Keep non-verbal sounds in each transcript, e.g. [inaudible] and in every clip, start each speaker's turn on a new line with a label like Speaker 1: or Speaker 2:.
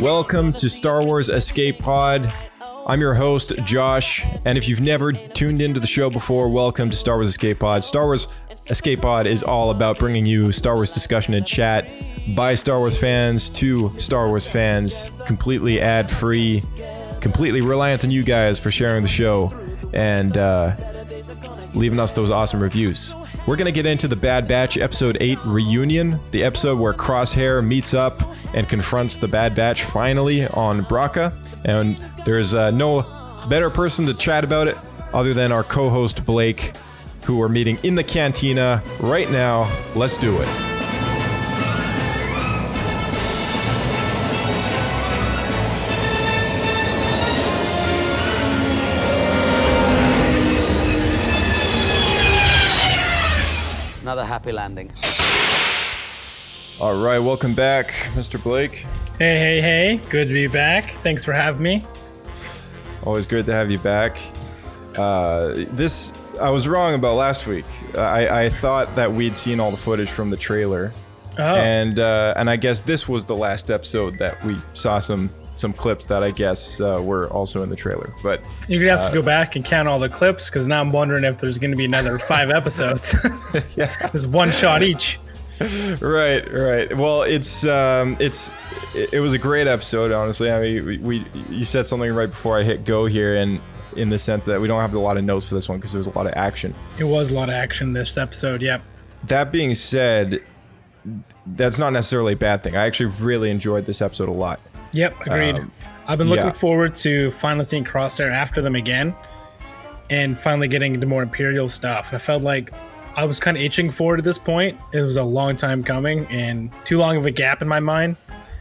Speaker 1: Welcome to Star Wars Escape Pod. I'm your host, Josh, and if you've never tuned into the show before, welcome to Star Wars Escape Pod. Star Wars Escape Pod is all about bringing you Star Wars discussion and chat by Star Wars fans to Star Wars fans, completely ad free, completely reliant on you guys for sharing the show and uh, leaving us those awesome reviews. We're going to get into the Bad Batch Episode 8 reunion, the episode where Crosshair meets up and confronts the Bad Batch finally on Bracca. And there's uh, no better person to chat about it other than our co host Blake, who we're meeting in the cantina right now. Let's do it.
Speaker 2: Another happy landing.
Speaker 1: All right, welcome back, Mr. Blake.
Speaker 3: Hey, hey, hey. Good to be back. Thanks for having me.
Speaker 1: Always great to have you back. Uh, this I was wrong about last week. I, I thought that we'd seen all the footage from the trailer,
Speaker 3: Oh,
Speaker 1: and uh, and I guess this was the last episode that we saw some some clips that I guess uh, were also in the trailer. But
Speaker 3: you're to have to go back and count all the clips because now I'm wondering if there's going to be another five [laughs] episodes. [laughs]
Speaker 1: yeah,
Speaker 3: There's one shot each. [laughs]
Speaker 1: right, right. Well, it's um, it's it, was a great episode, honestly. I mean, we, we you said something right before I hit go here, and in the sense that we don't have a lot of notes for this one because there was a lot of action.
Speaker 3: It was a lot of action this episode. Yep.
Speaker 1: That being said, that's not necessarily a bad thing. I actually really enjoyed this episode a lot.
Speaker 3: Yep. Agreed.
Speaker 1: Um,
Speaker 3: I've been looking
Speaker 1: yeah.
Speaker 3: forward to finally seeing Crosshair after them again and finally getting into more Imperial stuff. I felt like I was kind of itching for it at this point. It was a long time coming and too long of a gap in my mind.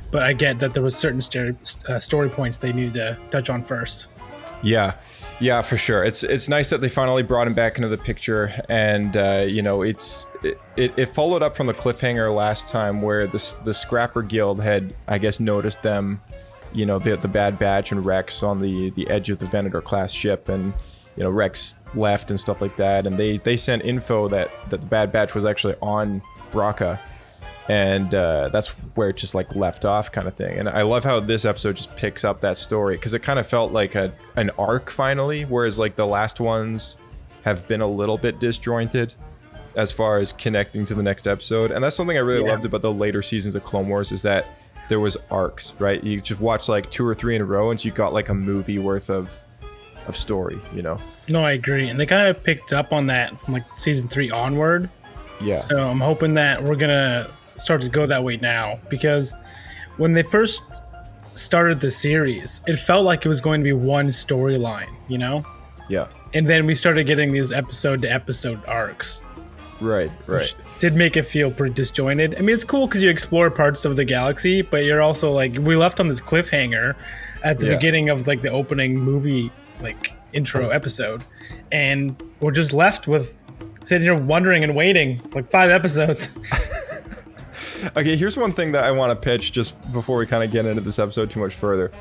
Speaker 3: But I get that there was certain story, uh, story points they needed to touch on first.
Speaker 1: Yeah, yeah, for sure. It's it's nice that they finally brought him back into the picture, and uh, you know, it's it, it, it followed up from the cliffhanger last time where the the Scrapper Guild had, I guess, noticed them, you know, the the Bad Batch and Rex on the the edge of the Venator class ship, and you know, Rex left and stuff like that, and they they sent info that that the Bad Batch was actually on Bracca. And uh, that's where it just like left off, kind of thing. And I love how this episode just picks up that story because it kind of felt like a an arc finally, whereas like the last ones have been a little bit disjointed as far as connecting to the next episode. And that's something I really
Speaker 3: Yeah.
Speaker 1: loved about the later seasons of Clone Wars is that there was arcs, right? You just watch like two or three in a row, and you got like a movie worth of of story, you know?
Speaker 3: No, I agree. And they kind of picked up on that from like season three onward.
Speaker 1: Yeah.
Speaker 3: So I'm hoping that we're gonna start to go that way now because when they first started the series, it felt like it was going to be one storyline, you know.
Speaker 1: Yeah.
Speaker 3: And then we started getting these episode to episode arcs,
Speaker 1: Right. Right.
Speaker 3: did make it feel pretty disjointed. I mean, it's cool because you explore parts of the galaxy, but you're also like we left on this cliffhanger at the
Speaker 1: Yeah.
Speaker 3: beginning of like the opening movie like intro episode, and we're just left with sitting here wondering and waiting like five episodes. [laughs]
Speaker 1: Okay, here's one thing that I want to pitch just before we kind of get into this episode too much further.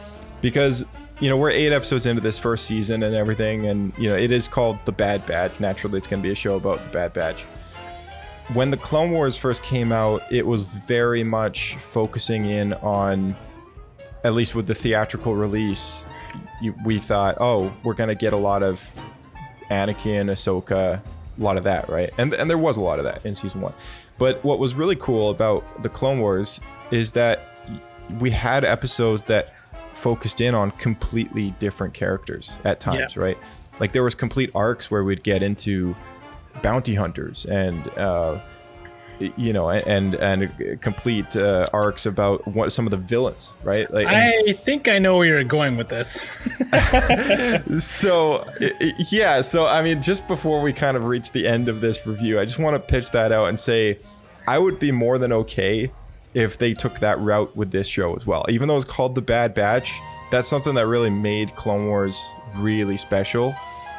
Speaker 1: Because, you know, we're eight episodes into this first season and everything, and, you know, it is called The Bad Batch. Naturally, it's going to be a show about The Bad Batch. When the Clone Wars first came out, it was very much focusing in on, at least with the theatrical release, you, we thought, oh, we're going to get a lot of Anakin, Ahsoka, a lot of that, right? And and there was a lot of that in season one. But what was really cool about the Clone Wars is that we had episodes that focused in on completely different characters at times,
Speaker 3: Yeah.
Speaker 1: right? Like there was complete arcs where we'd get into bounty hunters and uh, you know, and and complete uh, arcs about what some of the villains, right? Like,
Speaker 3: I think I know where you're going with this. [laughs]
Speaker 1: so yeah so i mean just before we kind of reach the end of this review i just want to pitch that out and say i would be more than okay if they took that route with this show as well even though it's called the bad batch that's something that really made clone wars really special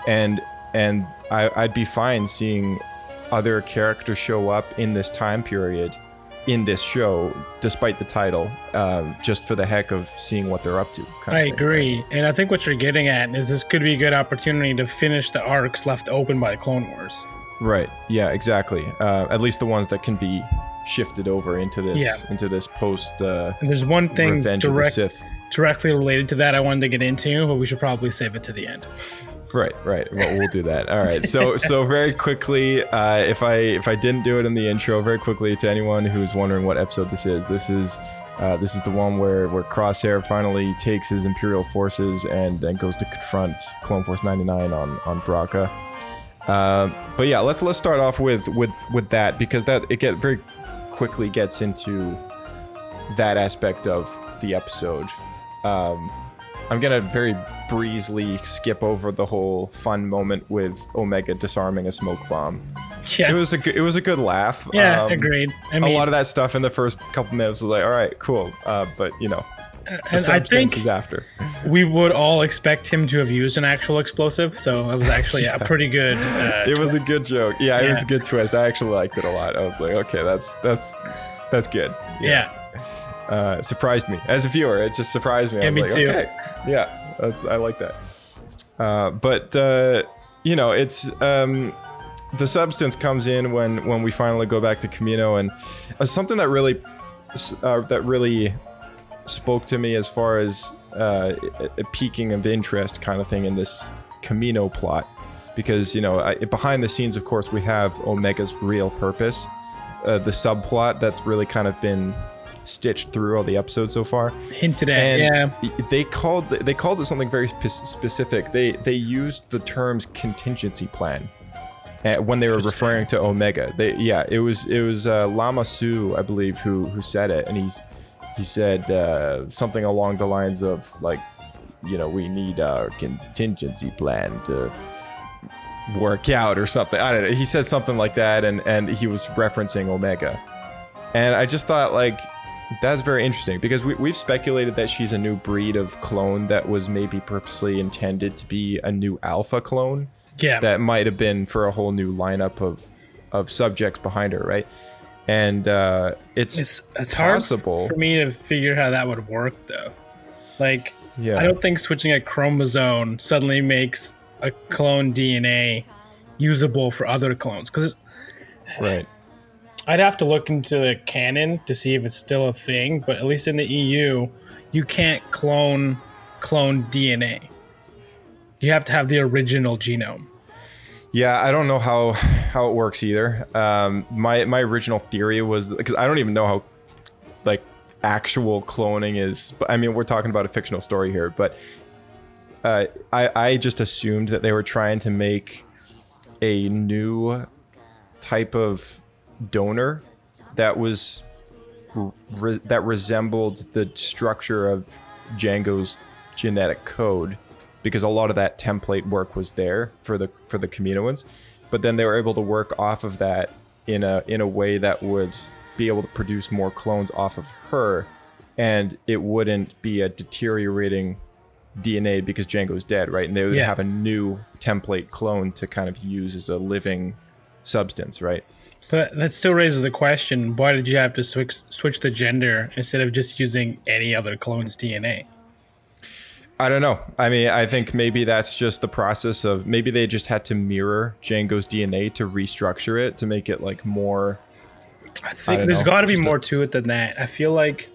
Speaker 1: and and I, i'd be fine seeing other characters show up in this time period in this show despite the title um, just for the heck of seeing what they're up to kind of
Speaker 3: I
Speaker 1: thing.
Speaker 3: agree. And I think what you're getting at is this could be a good opportunity to finish the arcs left open by the Clone Wars.
Speaker 1: Right. Yeah. Exactly. Uh, at least the ones that can be shifted over into this
Speaker 3: Yeah.
Speaker 1: into this post uh,
Speaker 3: And there's one thing direct, directly related to that I wanted to get into, but we should probably save it to the end. [laughs]
Speaker 1: Right. Right. Well, we'll do that. All right. So so very quickly, uh, if I if I didn't do it in the intro, very quickly to anyone who's wondering what episode this is, this is. Uh, this is the one where, where Crosshair finally takes his Imperial forces and, and goes to confront Clone Force 99 on on Bracca. Um, but yeah, let's let's start off with with with that because that it get very quickly gets into that aspect of the episode. Um, I'm gonna very breezily skip over the whole fun moment with Omega disarming a smoke bomb.
Speaker 3: Yeah.
Speaker 1: It was a good, it was a good laugh.
Speaker 3: yeah,
Speaker 1: Um,
Speaker 3: agreed. I
Speaker 1: a
Speaker 3: mean,
Speaker 1: lot of that stuff in the first couple minutes was like, all right, cool. Uh, but you know, the
Speaker 3: and I
Speaker 1: substance
Speaker 3: think
Speaker 1: is after.
Speaker 3: we would all expect him to have used an actual explosive, so it was actually a [laughs] pretty good. Uh,
Speaker 1: It was a good joke. Yeah, it was a good twist. I actually liked it a lot. I was like, okay, that's that's that's good.
Speaker 3: yeah.
Speaker 1: uh, surprised me as a viewer. It just surprised me. I
Speaker 3: Yeah,
Speaker 1: was
Speaker 3: me
Speaker 1: like,
Speaker 3: too.
Speaker 1: Okay, yeah, that's I like that. Uh, but uh, you know, it's um, the substance comes in when when we finally go back to Kamino, and uh, something that really uh, that really spoke to me as far as uh, a, peaking of interest kind of thing in this Kamino plot, because you know I, behind the scenes, of course, we have Omega's real purpose, uh, the subplot that's really kind of been stitched through all the episodes so far
Speaker 3: Hinted at.
Speaker 1: and
Speaker 3: yeah.
Speaker 1: they called they called it something very spe- specific. They they used the terms contingency plan uh, when they were referring to Omega. They yeah, it was it was uh, Lama Su, I believe, who who said it, and he's he said uh, something along the lines of like, you know, we need our contingency plan to work out or something. I don't know. He said something like that, and and he was referencing Omega, and I just thought like that's very interesting because we, we've speculated that she's a new breed of clone that was maybe purposely intended to be a new alpha clone
Speaker 3: Yeah.
Speaker 1: that might have been for a whole new lineup of of subjects behind her, right? And uh, it's
Speaker 3: it's it's hard
Speaker 1: possible.
Speaker 3: for me to figure how that would work though. Like,
Speaker 1: Yeah.
Speaker 3: I don't think switching a chromosome suddenly makes a clone DNA usable for other clones because
Speaker 1: right.
Speaker 3: I'd have to look into the canon to see if it's still a thing. But at least in the EU, you can't clone clone DNA. You have to have the original genome.
Speaker 1: Yeah, I don't know how how it works either. Um, my my original theory was because I don't even know how like actual cloning is. But I mean, we're talking about a fictional story here, but uh, I I just assumed that they were trying to make a new type of donor that was re- that resembled the structure of Jango's genetic code because a lot of that template work was there for the for the Kaminoans but then they were able to work off of that in a in a way that would be able to produce more clones off of her and it wouldn't be a deteriorating DNA because Jango's dead, right? And they would
Speaker 3: Yeah.
Speaker 1: have a new template clone to kind of use as a living substance, right?
Speaker 3: But that still raises the question: Why did you have to switch switch the gender instead of just using any other clone's DNA?
Speaker 1: I don't know. I mean, I think maybe that's just the process of maybe they just had to mirror Jango's DNA to restructure it to make it like more.
Speaker 3: I think
Speaker 1: don't
Speaker 3: there's got to be
Speaker 1: just a-
Speaker 3: more to it than that. I feel like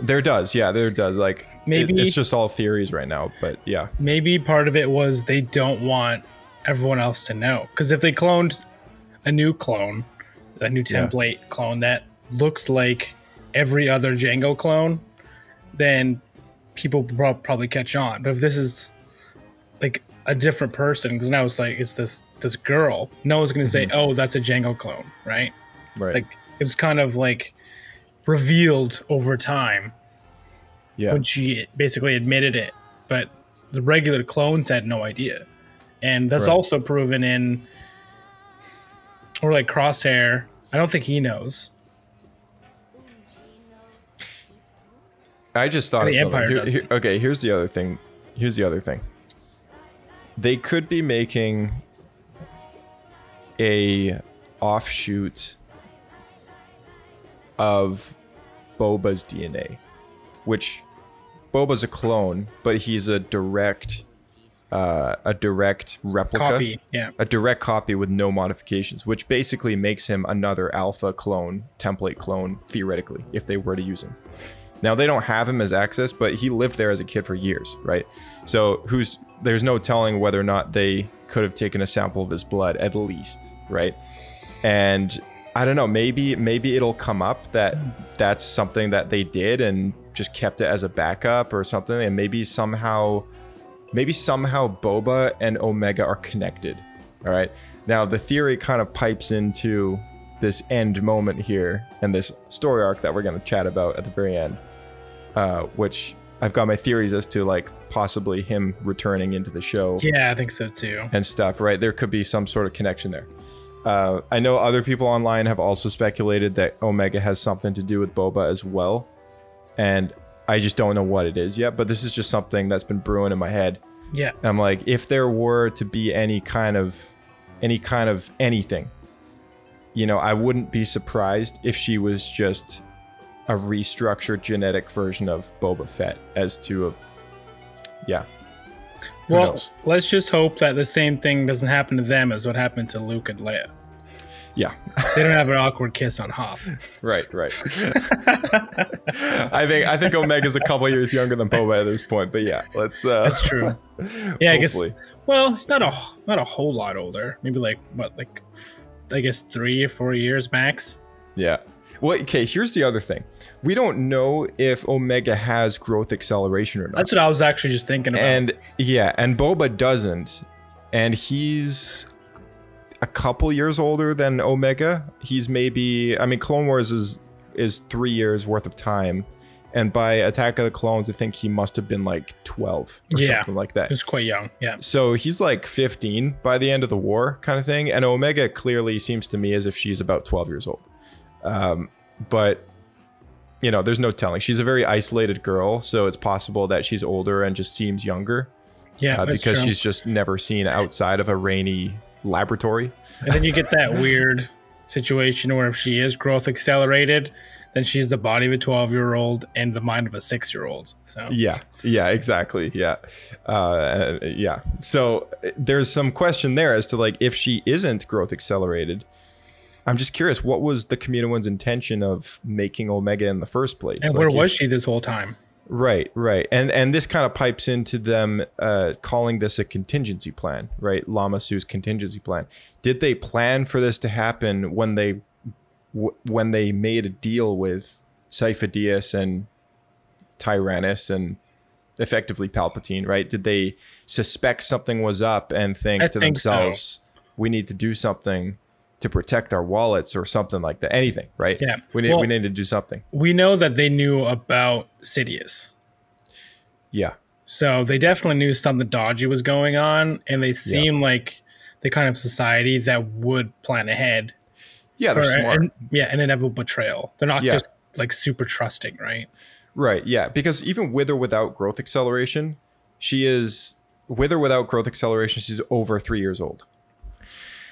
Speaker 1: There does, yeah, there does. Like
Speaker 3: Maybe-
Speaker 1: it- it's just all theories right now, but yeah,
Speaker 3: maybe part of it was they don't want everyone else to know. Because if they cloned a new clone, a new
Speaker 1: Yeah.
Speaker 3: template clone that looked like every other Jango clone, then people probably catch on. But if this is like a different person, because now it's like it's this this girl, no one's gonna say, mm-hmm. "Oh, that's a Jango clone," right?
Speaker 1: Right.
Speaker 3: Like it was kind of like revealed over time
Speaker 1: yeah.
Speaker 3: when she basically admitted it, but the regular clones had no idea, and that's
Speaker 1: Right.
Speaker 3: also proven in or like Crosshair. I don't think he knows.
Speaker 1: I just thought of something. Here- here- okay, here's the other thing. Here's the other thing. They could be making a offshoot of Boba's DNA, which Boba's a clone, but he's a direct, uh, a direct replica
Speaker 3: Copy, yeah.
Speaker 1: a direct copy with no modifications, which basically makes him another alpha clone, template clone, theoretically, if they were to use him. Now they don't have him as access, but he lived there as a kid for years, right? So who's there's no telling whether or not they could have taken a sample of his blood at least, right? And I don't know, maybe maybe it'll come up that that's something that they did and just kept it as a backup or something, and maybe somehow maybe somehow Boba and Omega are connected. All right. Now the theory kind of pipes into this end moment here and this story arc that we're going to chat about at the very end, uh, which I've got my theories as to like possibly him returning into the show
Speaker 3: Yeah, I think so too.
Speaker 1: and stuff, right? There could be some sort of connection there. Uh, I know other people online have also speculated that Omega has something to do with Boba as well, and I just don't know what it is yet. But this is just something that's been brewing in my head.
Speaker 3: Yeah,
Speaker 1: And I'm like, if there were to be any kind of, any kind of anything, you know, I wouldn't be surprised if she was just a restructured genetic version of Boba Fett as to a, yeah. Who
Speaker 3: well,
Speaker 1: knows?
Speaker 3: let's just hope that the same thing doesn't happen to them as what happened to Luke and Leia.
Speaker 1: Yeah.
Speaker 3: They don't have an awkward kiss on Hoth. [laughs]
Speaker 1: Right, right. I think I think Omega's a couple years younger than Boba at this point, but yeah, let's. Uh,
Speaker 3: That's true. Yeah, I guess. Well, not a not a whole lot older. Maybe like what, like I guess three or four years max.
Speaker 1: Yeah. Well, okay. Here's the other thing: we don't know if Omega has growth acceleration or not.
Speaker 3: That's what I was actually just thinking about.
Speaker 1: and yeah, and Boba doesn't, and he's a couple years older than Omega. He's maybe. I mean, Clone Wars is is three years worth of time. And by Attack of the Clones, I think he must have been like 12 or
Speaker 3: Yeah.
Speaker 1: something like that.
Speaker 3: he was quite young. Yeah.
Speaker 1: So he's like 15 by the end of the war, kind of thing. And Omega clearly seems to me as if she's about 12 years old. Um, but, you know, there's no telling. She's a very isolated girl. So it's possible that she's older and just seems younger
Speaker 3: Yeah,
Speaker 1: uh, because
Speaker 3: true.
Speaker 1: she's just never seen outside of a rainy laboratory.
Speaker 3: And then you get that [laughs] weird situation where if she is growth accelerated, then she's the body of a 12 year old and the mind of a six year old. So
Speaker 1: Yeah, yeah, exactly. Yeah, uh, yeah. So uh, there's some question there as to like if she isn't growth accelerated. I'm just curious, what was the Kaminoan's intention of making Omega in the first place?
Speaker 3: and
Speaker 1: Like,
Speaker 3: where
Speaker 1: if-
Speaker 3: was she this whole time?
Speaker 1: Right, right, and and this kind of pipes into them uh, calling this a contingency plan, right? Lama Su's contingency plan. Did they plan for this to happen when they w- when they made a deal with Dyas and Tyrannus and effectively Palpatine, right? Did they suspect something was up and think
Speaker 3: I
Speaker 1: to
Speaker 3: think so.
Speaker 1: themselves, "We need to do something to protect our wallets or something like that"? Anything, right?
Speaker 3: Yeah.
Speaker 1: we need
Speaker 3: Well-
Speaker 1: we need to do something.
Speaker 3: We know that they knew about Sidious.
Speaker 1: Yeah.
Speaker 3: So they definitely knew something dodgy was going on, and they seem like the kind of society that would plan ahead.
Speaker 1: Yeah, they're smart.
Speaker 3: an- yeah, an inevitable betrayal. They're not
Speaker 1: Yeah.
Speaker 3: just like super trusting, right?
Speaker 1: Right, yeah, because even with or without growth acceleration, she is with or without growth acceleration, she's over three years old.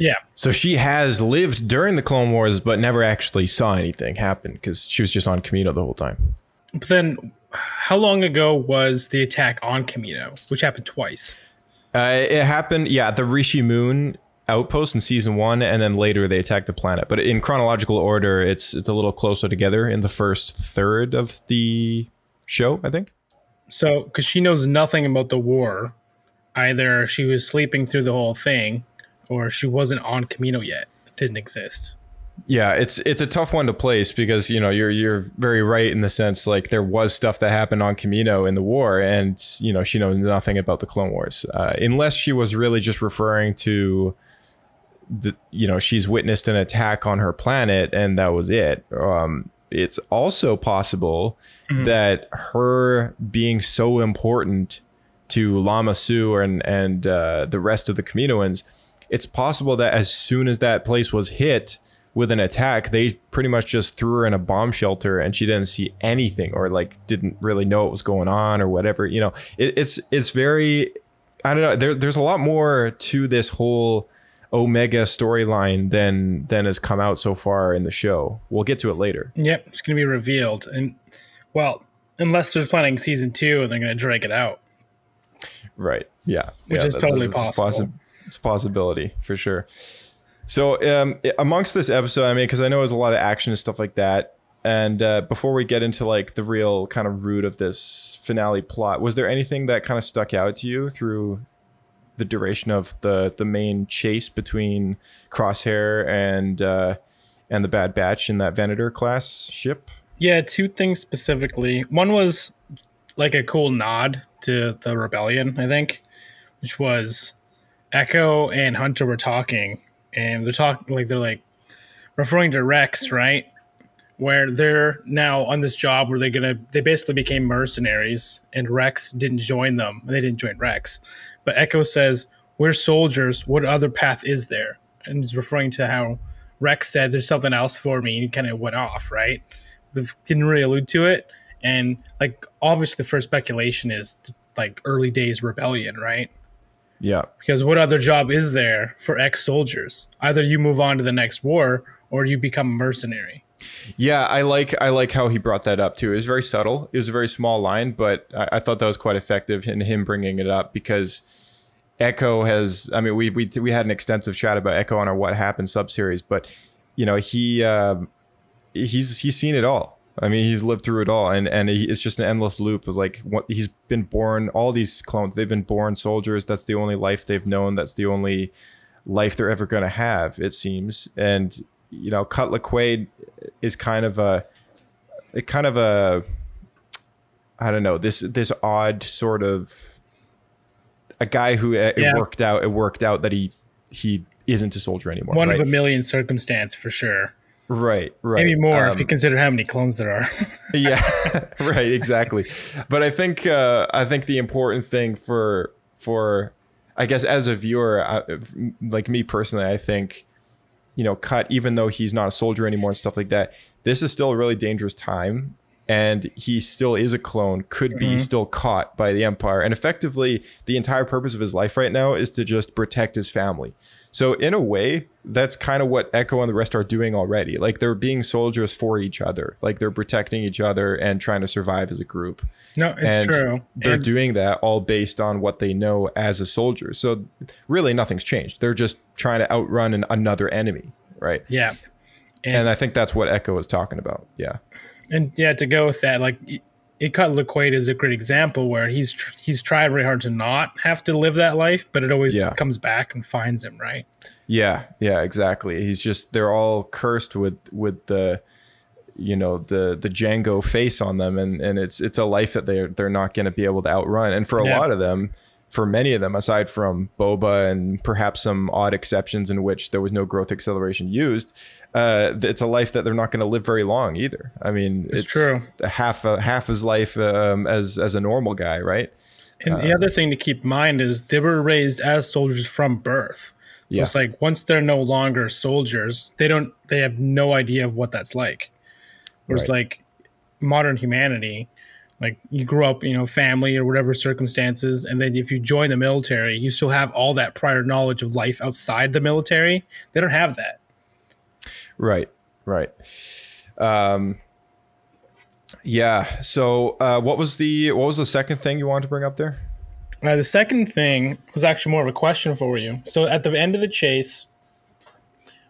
Speaker 3: Yeah.
Speaker 1: So she has lived during the Clone Wars, but never actually saw anything happen because she was just on Kamino the whole time.
Speaker 3: But then, how long ago was the attack on Kamino, which happened twice?
Speaker 1: Uh, it happened, yeah, at the Rishi Moon outpost in season one, and then later they attacked the planet. But in chronological order, it's it's a little closer together in the first third of the show, I think.
Speaker 3: So, because she knows nothing about the war, either she was sleeping through the whole thing, or she wasn't on Kamino yet. It didn't exist.
Speaker 1: Yeah, it's it's a tough one to place because you know you're you're very right in the sense like there was stuff that happened on Kamino in the war, and you know she knows nothing about the Clone Wars uh, unless she was really just referring to the, you know she's witnessed an attack on her planet and that was it. Um, it's also possible that her being so important to Lama Su and and uh, the rest of the Kaminoans, it's possible that as soon as that place was hit with an attack, they pretty much just threw her in a bomb shelter and she didn't see anything or like didn't really know what was going on or whatever. You know, it, it's it's very I don't know. There, there's a lot more to this whole Omega storyline than than has come out so far in the show. We'll get to it later.
Speaker 3: Yep, it's going to be revealed. And, well, unless they're planning season two, and they're going to drag it out.
Speaker 1: Right. Yeah.
Speaker 3: Which
Speaker 1: yeah,
Speaker 3: is
Speaker 1: that's
Speaker 3: totally
Speaker 1: that's
Speaker 3: possible.
Speaker 1: possi- it's a possibility for sure. So, um, amongst this episode, I mean, because I know there's a lot of action and stuff like that. And uh, before we get into like the real kind of root of this finale plot, was there anything that kind of stuck out to you through the duration of the the main chase between Crosshair and uh, and the Bad Batch in that Venator class ship?
Speaker 3: Yeah, two things specifically. One was like a cool nod to the rebellion, I think, which was Echo and Hunter were talking, and they're talking like they're like referring to Rex, right? Where they're now on this job where they're gonna they basically became mercenaries, and Rex didn't join them. And they didn't join Rex, but Echo says, "We're soldiers. What other path is there?" And he's referring to how Rex said, "There's something else for me," and kind of went off, right? Didn't really allude to it. And like obviously, the first speculation is like early days rebellion, right?
Speaker 1: Yeah.
Speaker 3: Because what other job is there for ex soldiers? Either you move on to the next war or you become a mercenary.
Speaker 1: Yeah, I like I like how he brought that up too. It was very subtle. It was a very small line, but I, I thought that was quite effective in him bringing it up because Echo has. I mean, we we we had an extensive chat about Echo on our What Happened subseries, but you know he um, he's he's seen it all. I mean, he's lived through it all, and and he, it's just an endless loop. Of like what he's been born. All these clones, they've been born soldiers. That's the only life they've known. That's the only life they're ever going to have. It seems, and you know, Cut Lawquane is kind of a, a kind of a, I don't know this this odd sort of a guy who uh,
Speaker 3: Yeah.
Speaker 1: it worked out. It worked out that he he isn't a soldier anymore.
Speaker 3: One
Speaker 1: right?
Speaker 3: of a million circumstance for sure.
Speaker 1: Right, right.
Speaker 3: Maybe more if
Speaker 1: Um,
Speaker 3: you consider how many clones there are. [laughs]
Speaker 1: yeah [laughs] right exactly but i think uh i think the important thing for for i guess as a viewer I, like me personally i think you know cut even though he's not a soldier anymore and stuff like that this is still a really dangerous time and he still is a clone could be still caught by the empire and effectively the entire purpose of his life right now is to just protect his family so in a way that's kind of what echo and the rest are doing already. Like they're being soldiers for each other. Like they're protecting each other and trying to survive as a group.
Speaker 3: No, it's
Speaker 1: and
Speaker 3: true.
Speaker 1: they're
Speaker 3: And-
Speaker 1: doing that all based on what they know as a soldier. So really nothing's changed. They're just trying to outrun an, another enemy right?
Speaker 3: Yeah.
Speaker 1: and i think that's what echo is talking about. Yeah.
Speaker 3: And yeah, to go with that, like it- Cut Lawquane is a great example where he's tr- he's tried very hard to not have to live that life, but it always
Speaker 1: Yeah.
Speaker 3: comes back and finds him, right?
Speaker 1: Yeah, yeah, exactly. He's just they're all cursed with with the you know the the Jango face on them and and it's it's a life that they're they're not going to be able to outrun. And for a
Speaker 3: Yeah.
Speaker 1: lot of them, for many of them aside from Boba and perhaps some odd exceptions in which there was no growth acceleration used, uh it's a life that they're not going to live very long either. I mean, it's,
Speaker 3: true.
Speaker 1: half a, half his life um, as as a normal guy, right?
Speaker 3: And the other thing to keep in mind is they were raised as soldiers from birth. So
Speaker 1: Yeah.
Speaker 3: it's like once they're no longer soldiers, they don't they have no idea of what that's like. Whereas
Speaker 1: Right.
Speaker 3: like modern humanity, like you grew up, you know, family or whatever circumstances, and then if you join the military, you still have all that prior knowledge of life outside the military. They don't have that.
Speaker 1: Right, right. Um, yeah. So, uh, what was the what was the second thing you wanted to bring up there?
Speaker 3: Uh, the second thing was actually more of a question for you. So at the end of the chase,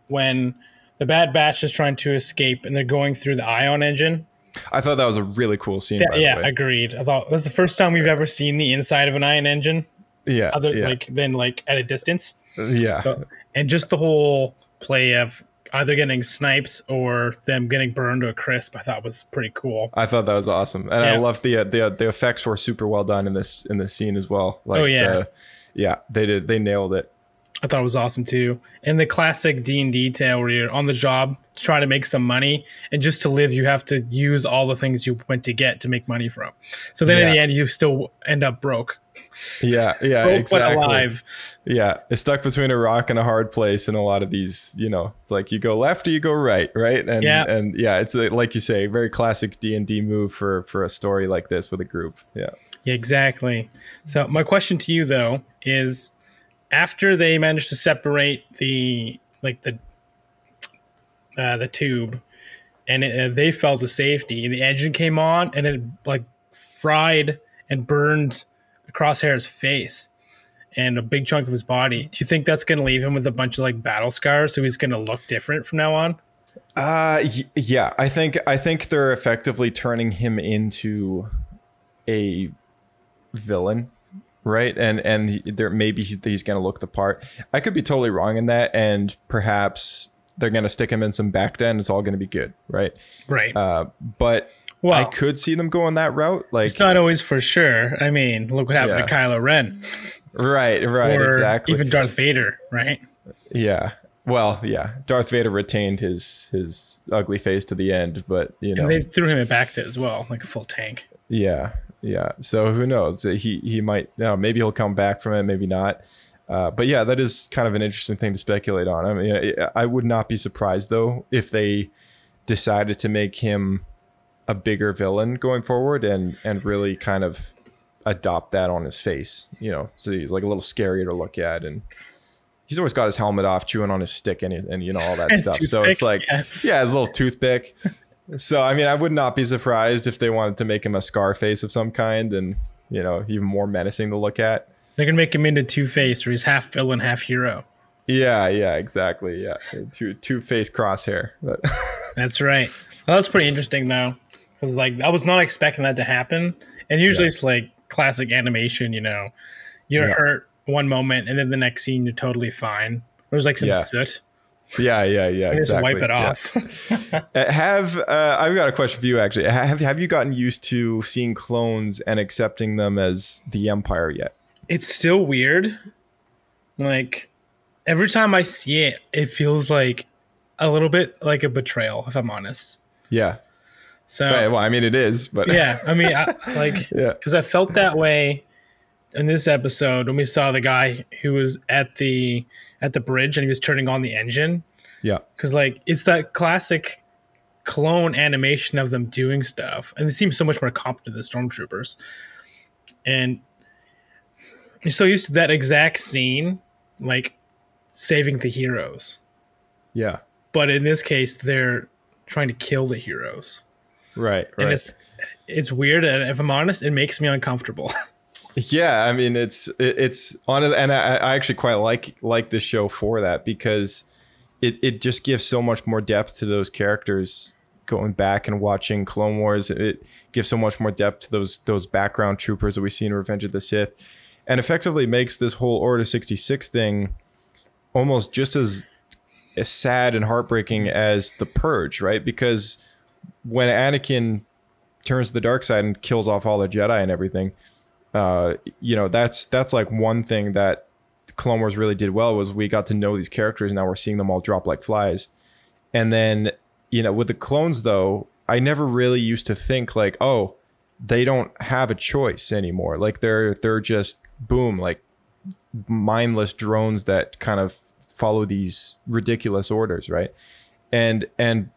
Speaker 3: when the Bad Batch is trying to escape and they're going through the ion engine,
Speaker 1: I thought that was a really cool scene.
Speaker 3: Yeah,
Speaker 1: by the
Speaker 3: yeah,
Speaker 1: way.
Speaker 3: agreed. I thought that's the first time we've ever seen the inside of an ion engine,
Speaker 1: yeah,
Speaker 3: other
Speaker 1: yeah,
Speaker 3: like than like at a distance.
Speaker 1: yeah.
Speaker 3: So, and just the whole play of either getting sniped or them getting burned to a crisp, I thought was pretty cool.
Speaker 1: I thought that was awesome, and I love the uh, the the effects were super well done in this in this scene as well. Like,
Speaker 3: Oh, yeah.
Speaker 1: the- yeah, they did they nailed it.
Speaker 3: I thought it was awesome too. And the classic D and D tale where you're on the job to try to make some money, and just to live, you have to use all the things you went to get to make money from. So then in the end, you still end up broke.
Speaker 1: Yeah, yeah, exactly.
Speaker 3: alive.
Speaker 1: Yeah, it's stuck between a rock and a hard place in a lot of these. You know, it's like you go left or you go right, right? And
Speaker 3: Yeah.
Speaker 1: and yeah, it's a, like you say, very classic D and D move for for a story like this with a group. Yeah,
Speaker 3: Yeah, exactly. So my question to you though is after they managed to separate the like the uh, the tube and it, uh, they fell to safety and the engine came on and it like fried and burned crosshair's face and a big chunk of his body do you think that's going to leave him with a bunch of like battle scars so he's going to look different from now on
Speaker 1: uh, y- yeah. I think I think they're effectively turning him into a villain, right? And and he- there maybe he's, he's going to look the part. I could be totally wrong in that, and perhaps they're going to stick him in some back end. It's all going to be good, right?
Speaker 3: right
Speaker 1: Uh, but
Speaker 3: well
Speaker 1: I could see them going that route. Like,
Speaker 3: it's not always for sure i mean look what happened to
Speaker 1: Yeah.
Speaker 3: kylo ren
Speaker 1: right, right,
Speaker 3: or
Speaker 1: exactly.
Speaker 3: even darth vader right
Speaker 1: yeah. Well, yeah. Darth Vader retained his his ugly face to the end, but you know,
Speaker 3: And they threw him in Bacta as well, like a full tank.
Speaker 1: yeah, yeah. So who knows? He he might. No, maybe he'll come back from it. Maybe not. Uh, but yeah, that is kind of an interesting thing to speculate on. I mean, I would not be surprised though if they decided to make him a bigger villain going forward and and really kind of adopt that on his face. You know, so he's like a little scarier to look at and. He's always got his helmet off, chewing on his stick, and, and you know all that [laughs] stuff. So it's like,
Speaker 3: yeah.
Speaker 1: yeah, his little toothpick. So I mean, I would not be surprised if they wanted to make him a scar face of some kind, and you know, even more menacing to look at.
Speaker 3: They're gonna make him into Two Face, where he's half villain, half hero.
Speaker 1: Yeah, yeah, exactly. Yeah, two two face crosshair. But
Speaker 3: That's right. Well, that's pretty interesting though, because like I was not expecting that to happen. And usually
Speaker 1: Yeah.
Speaker 3: it's like classic animation, you know, you're
Speaker 1: Yeah.
Speaker 3: hurt one moment, and then the next scene you're totally fine. There's like some
Speaker 1: Yeah.
Speaker 3: soot.
Speaker 1: yeah, yeah, yeah,
Speaker 3: just
Speaker 1: exactly.
Speaker 3: wipe it off. [laughs]
Speaker 1: Uh, Have uh, I've got a question for you actually. Have have you gotten used to seeing clones and accepting them as the Empire yet?
Speaker 3: it's still weird. Like every time I see it, it feels like a little bit like a betrayal, if I'm honest.
Speaker 1: Yeah.
Speaker 3: So
Speaker 1: Right, well, I mean, it is, but
Speaker 3: yeah, I mean, I, [laughs] like,
Speaker 1: Yeah.
Speaker 3: because I felt that way in this episode when we saw the guy who was at the at the bridge and he was turning on the engine.
Speaker 1: yeah,
Speaker 3: Because like it's that classic clone animation of them doing stuff, and they seem so much more competent than stormtroopers. And you're so used to that exact scene, like saving the heroes,
Speaker 1: yeah,
Speaker 3: but in this case, they're trying to kill the heroes
Speaker 1: right, right.
Speaker 3: and it's it's weird and if i'm honest it makes me uncomfortable [laughs]
Speaker 1: Yeah, I mean it's it, it's on and I, I actually quite like like this show for that because it it just gives so much more depth to those characters. Going back and watching Clone Wars, it gives so much more depth to those those background troopers that we see in Revenge of the Sith, and effectively makes this whole Order sixty six thing almost just as as sad and heartbreaking as the Purge, right? Because when Anakin turns to the dark side and kills off all the Jedi and everything, uh, you know, that's that's like one thing that Clone Wars really did well was we got to know these characters. Now we're seeing them all drop like flies, and then you know, with the clones though, I never really used to think like, oh, they don't have a choice anymore. Like they're they're just boom, like mindless drones that kind of follow these ridiculous orders, right? And and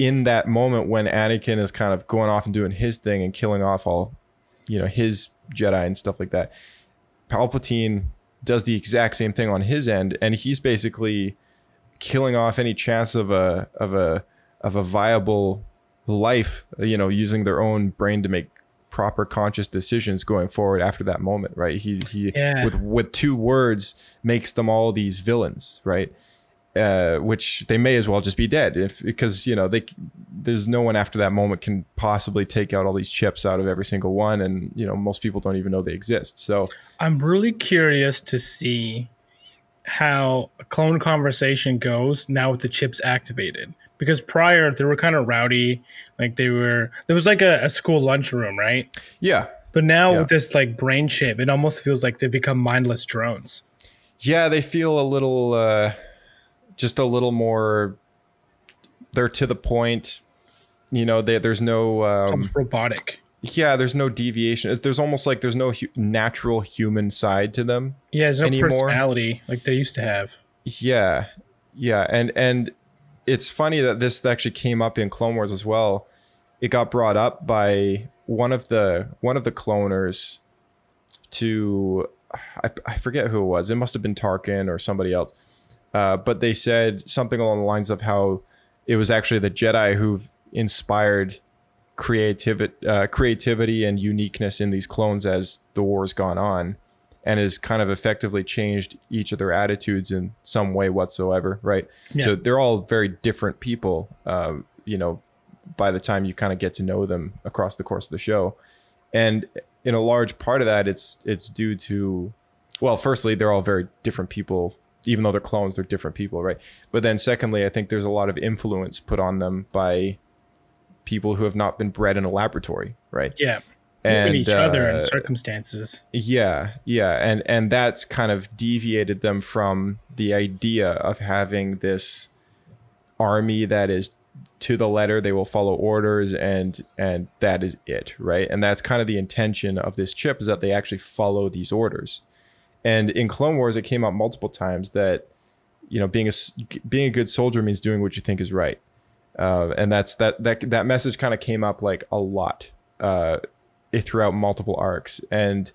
Speaker 1: in that moment when Anakin is kind of going off and doing his thing and killing off all, you know, his Jedi and stuff like that, Palpatine does the exact same thing on his end, and he's basically killing off any chance of a of a of a viable life, you know, using their own brain to make proper conscious decisions going forward after that moment, right? He he
Speaker 3: Yeah.
Speaker 1: with with two words makes them all these villains, right? Uh, which they may as well just be dead if because you know they there's no one after that moment can possibly take out all these chips out of every single one and you know most people don't even know they exist. So
Speaker 3: i'm really curious to see how a clone conversation goes now with the chips activated because prior they were kind of rowdy like they were there was like a, a school lunchroom right?
Speaker 1: Yeah.
Speaker 3: But now
Speaker 1: Yeah.
Speaker 3: with this like brain chip it almost feels like they've become mindless drones.
Speaker 1: Yeah, they feel a little, uh, just a little more. They're to the point. You know, they, there's no. Um,
Speaker 3: robotic.
Speaker 1: yeah, there's no deviation. There's almost like there's no hu- natural human side to them.
Speaker 3: Yeah, there's no
Speaker 1: anymore.
Speaker 3: personality like they used to have.
Speaker 1: Yeah, yeah, and and it's funny that this actually came up in Clone Wars as well. It got brought up by one of the one of the cloners to I, I forget who it was. It must have been Tarkin or somebody else. Uh, but they said something along the lines of how it was actually the Jedi who've inspired creativity, uh, creativity and uniqueness in these clones as the war's gone on, and has kind of effectively changed each of their attitudes in some way whatsoever. Right.
Speaker 3: Yeah.
Speaker 1: So they're all very different people. Um, you know, by the time you kind of get to know them across the course of the show, and in a large part of that, it's it's due to, well, firstly, they're all very different people. Even though they're clones, they're different people, right? But then, secondly, I think there's a lot of influence put on them by people who have not been bred in a laboratory, right?
Speaker 3: Yeah.
Speaker 1: And,
Speaker 3: And each other
Speaker 1: uh,
Speaker 3: in circumstances.
Speaker 1: Yeah, yeah, and and that's kind of deviated them from the idea of having this army that is to the letter they will follow orders and and that is it right and that's kind of the intention of this chip is that they actually follow these orders and in clone wars it came up multiple times that you know being a being a good soldier means doing what you think is right. Uh, and that's that that that message kind of came up like a lot uh, throughout multiple arcs. And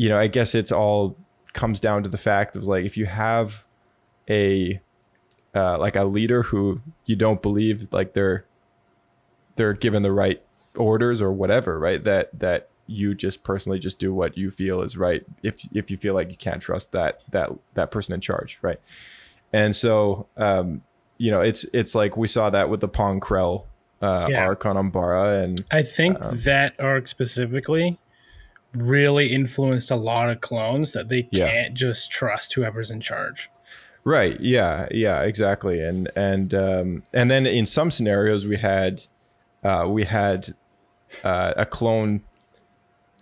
Speaker 1: you know i guess it's all comes down to the fact of like if you have a uh, like a leader who you don't believe like they're they're given the right orders or whatever right that that you just personally just do what you feel is right if if you feel like you can't trust that that that person in charge right and so um you know it's it's like we saw that with the pong krell uh
Speaker 3: Yeah.
Speaker 1: arc on umbara and
Speaker 3: I think that arc specifically really influenced a lot of clones that they
Speaker 1: Yeah.
Speaker 3: can't just trust whoever's in charge.
Speaker 1: Right. Yeah. Yeah. Exactly. And and um, and then in some scenarios we had uh, we had uh, a clone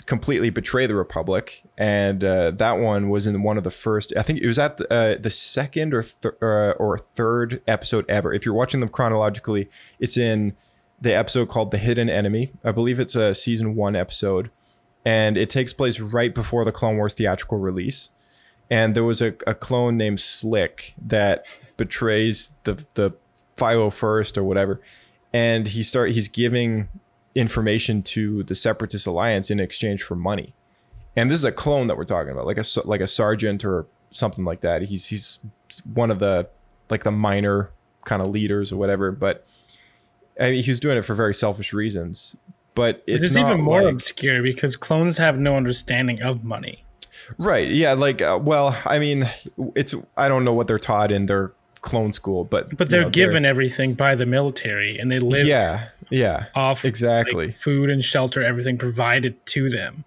Speaker 1: completely betray the Republic, and uh, that one was in one of the first. I think it was at the, uh, the second or th- uh, or third episode ever. If you're watching them chronologically, it's in the episode called "The Hidden Enemy." I believe it's a season one episode, and it takes place right before the Clone Wars theatrical release and there was a, a clone named Slick that betrays the the 501st or whatever, and he start he's giving information to the Separatist Alliance in exchange for money, and this is a clone that we're talking about, like a like a sergeant or something like that. He's he's one of the like the minor kind of leaders or whatever, but I mean he was doing it for very selfish reasons. But it's,
Speaker 3: even more
Speaker 1: like-
Speaker 3: obscure because clones have no understanding of money.
Speaker 1: Right. Yeah. Like, uh, well, I mean, it's, I don't know what they're taught in their clone school, but,
Speaker 3: But they're
Speaker 1: know,
Speaker 3: given everything by the military and they live
Speaker 1: yeah. Yeah.
Speaker 3: off
Speaker 1: exactly.
Speaker 3: like, food and shelter, everything provided to them.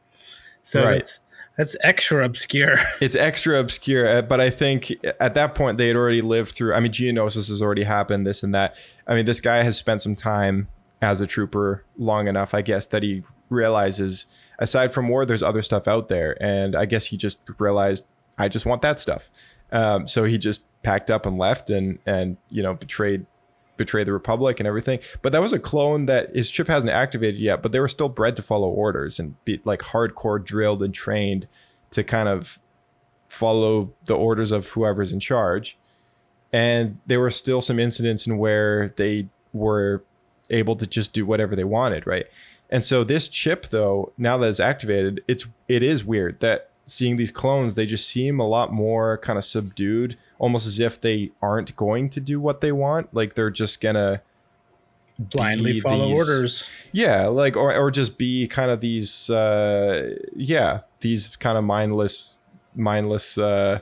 Speaker 3: So
Speaker 1: Right.
Speaker 3: that's that's extra obscure. [laughs]
Speaker 1: It's extra obscure, uh, but I think at that point they had already lived through. I mean, geonosis has already happened, this and that. I mean, this guy has spent some time as a trooper long enough, I guess, that he realizes aside from war, there's other stuff out there, and I guess he just realized I just want that stuff. Um, so he just packed up and left, and and you know betrayed betrayed the republic and everything. But that was a clone that his chip hasn't activated yet, but they were still bred to follow orders and be like hardcore drilled and trained to kind of follow the orders of whoever's in charge. And there were still some incidents in where they were able to just do whatever they wanted, right? And so this chip though, now that it's activated, it's it is weird that seeing these clones, they just seem a lot more kind of subdued, almost as if they aren't going to do what they want. Like they're just gonna
Speaker 3: Blindly follow
Speaker 1: these-
Speaker 3: orders.
Speaker 1: yeah, like or or just be kind of these uh yeah, these kind of mindless mindless uh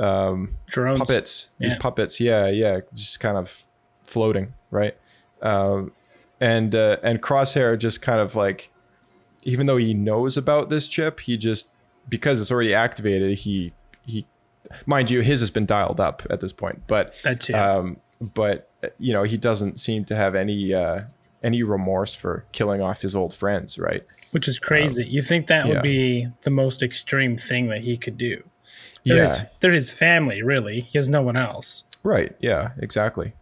Speaker 1: um
Speaker 3: Drones.
Speaker 1: puppets. These puppets, yeah, yeah, just kind of floating, right? Um and uh and Crosshair just kind of like even though he knows about this chip, he just because it's already activated, he he mind you, his has been dialed up at this point, but
Speaker 3: That too.
Speaker 1: um, but you know, he doesn't seem to have any uh, any remorse for killing off his old friends, right?
Speaker 3: Which is crazy. you think that
Speaker 1: um, yeah.
Speaker 3: would be the most extreme thing that he could do? They're,
Speaker 1: yeah,
Speaker 3: his, they're his family, really. He has no one else.
Speaker 1: right. Yeah, exactly.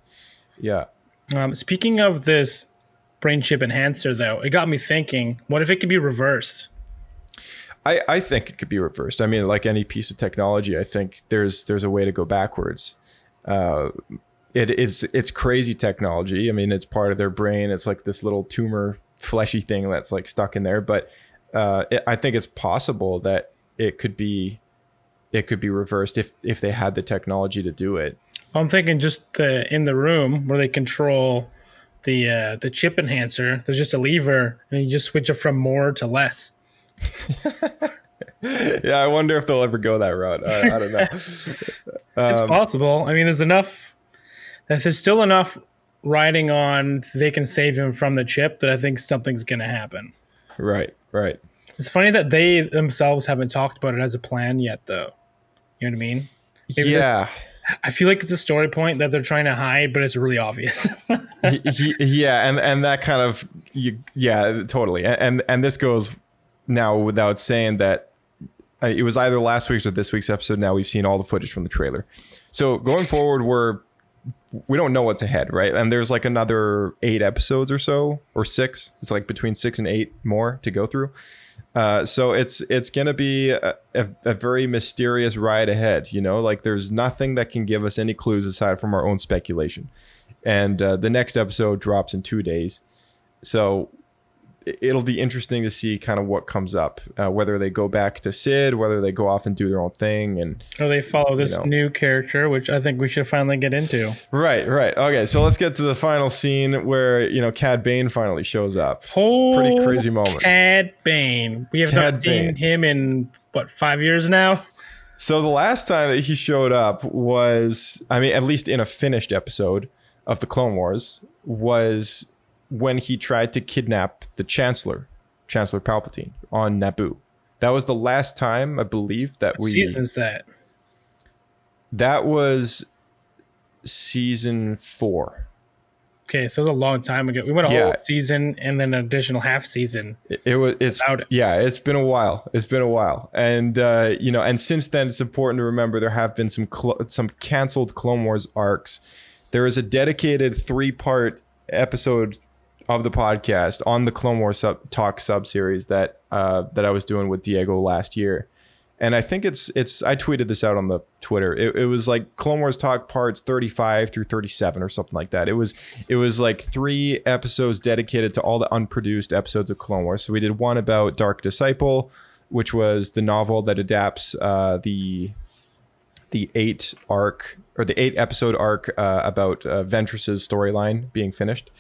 Speaker 1: Yeah.
Speaker 3: Um, speaking of this brain chip enhancer, though, it got me thinking: what if it could be reversed?
Speaker 1: I, I think it could be reversed. I mean, like any piece of technology, I think there's there's a way to go backwards. Uh, it is it's crazy technology. I mean, it's part of their brain. It's like this little tumor, fleshy thing that's like stuck in there. But uh, it, I think it's possible that it could be it could be reversed if if they had the technology to do it.
Speaker 3: I'm thinking just the in the room where they control the uh, the chip enhancer. There's just a lever, and you just switch it from more to less. [laughs]
Speaker 1: Yeah, I wonder if they'll ever go that route. I, I don't know. [laughs]
Speaker 3: It's possible. I mean, there's enough. There's still enough riding on, they can save him from the chip. That I think something's gonna happen.
Speaker 1: right, right.
Speaker 3: It's funny that they themselves haven't talked about it as a plan yet, though. You know what I mean? Maybe
Speaker 1: yeah.
Speaker 3: I feel like it's a story point that they're trying to hide, but it's really obvious. [laughs]
Speaker 1: Yeah, and and that kind of you, yeah, totally. And and this goes now without saying that it was either last week's or this week's episode. Now we've seen all the footage from the trailer. So going forward, we're we don't know what's ahead, right? And there's like another eight episodes or so, or six. It's like between six and eight more to go through. Uh, so it's it's gonna be a, a, very mysterious ride ahead. You know, like there's nothing that can give us any clues aside from our own speculation. And uh, the next episode drops in two days, so it'll be interesting to see kind of what comes up. Uh, whether they go back to Sid, whether they go off and do their own thing, and
Speaker 3: or they follow this
Speaker 1: know.
Speaker 3: new character, which I think we should finally get into.
Speaker 1: right, right, okay. So let's get to the final scene where you know Cad Bane finally shows up.
Speaker 3: Oh,
Speaker 1: Pretty crazy moment.
Speaker 3: Cad Bane. We have
Speaker 1: Cad
Speaker 3: not seen
Speaker 1: Bane.
Speaker 3: him in what five years now.
Speaker 1: So the last time that he showed up was, I mean, at least in a finished episode of the Clone Wars, was when he tried to kidnap the Chancellor, Chancellor Palpatine, on Naboo. That was the last time, I believe, that
Speaker 3: What
Speaker 1: we.
Speaker 3: season's that?
Speaker 1: That was season four.
Speaker 3: Okay, so it was a long time ago. We went a
Speaker 1: Yeah.
Speaker 3: whole season and then an additional half season.
Speaker 1: It, it was. It's
Speaker 3: it.
Speaker 1: yeah. It's been a while. It's been a while, and uh, you know, and since then, it's important to remember there have been some cl- some canceled Clone Wars arcs. There is a dedicated three part episode of the podcast on the Clone Wars sub- talk sub series that uh, that I was doing with Diego last year. And I think it's it's I tweeted this out on the Twitter. It, it was like Clone Wars Talk parts 35 through 37 or something like that. It was it was like three episodes dedicated to all the unproduced episodes of Clone Wars. So we did one about Dark Disciple, which was the novel that adapts uh, the the eight arc or the eight episode arc uh, about uh, Ventress's storyline being finished.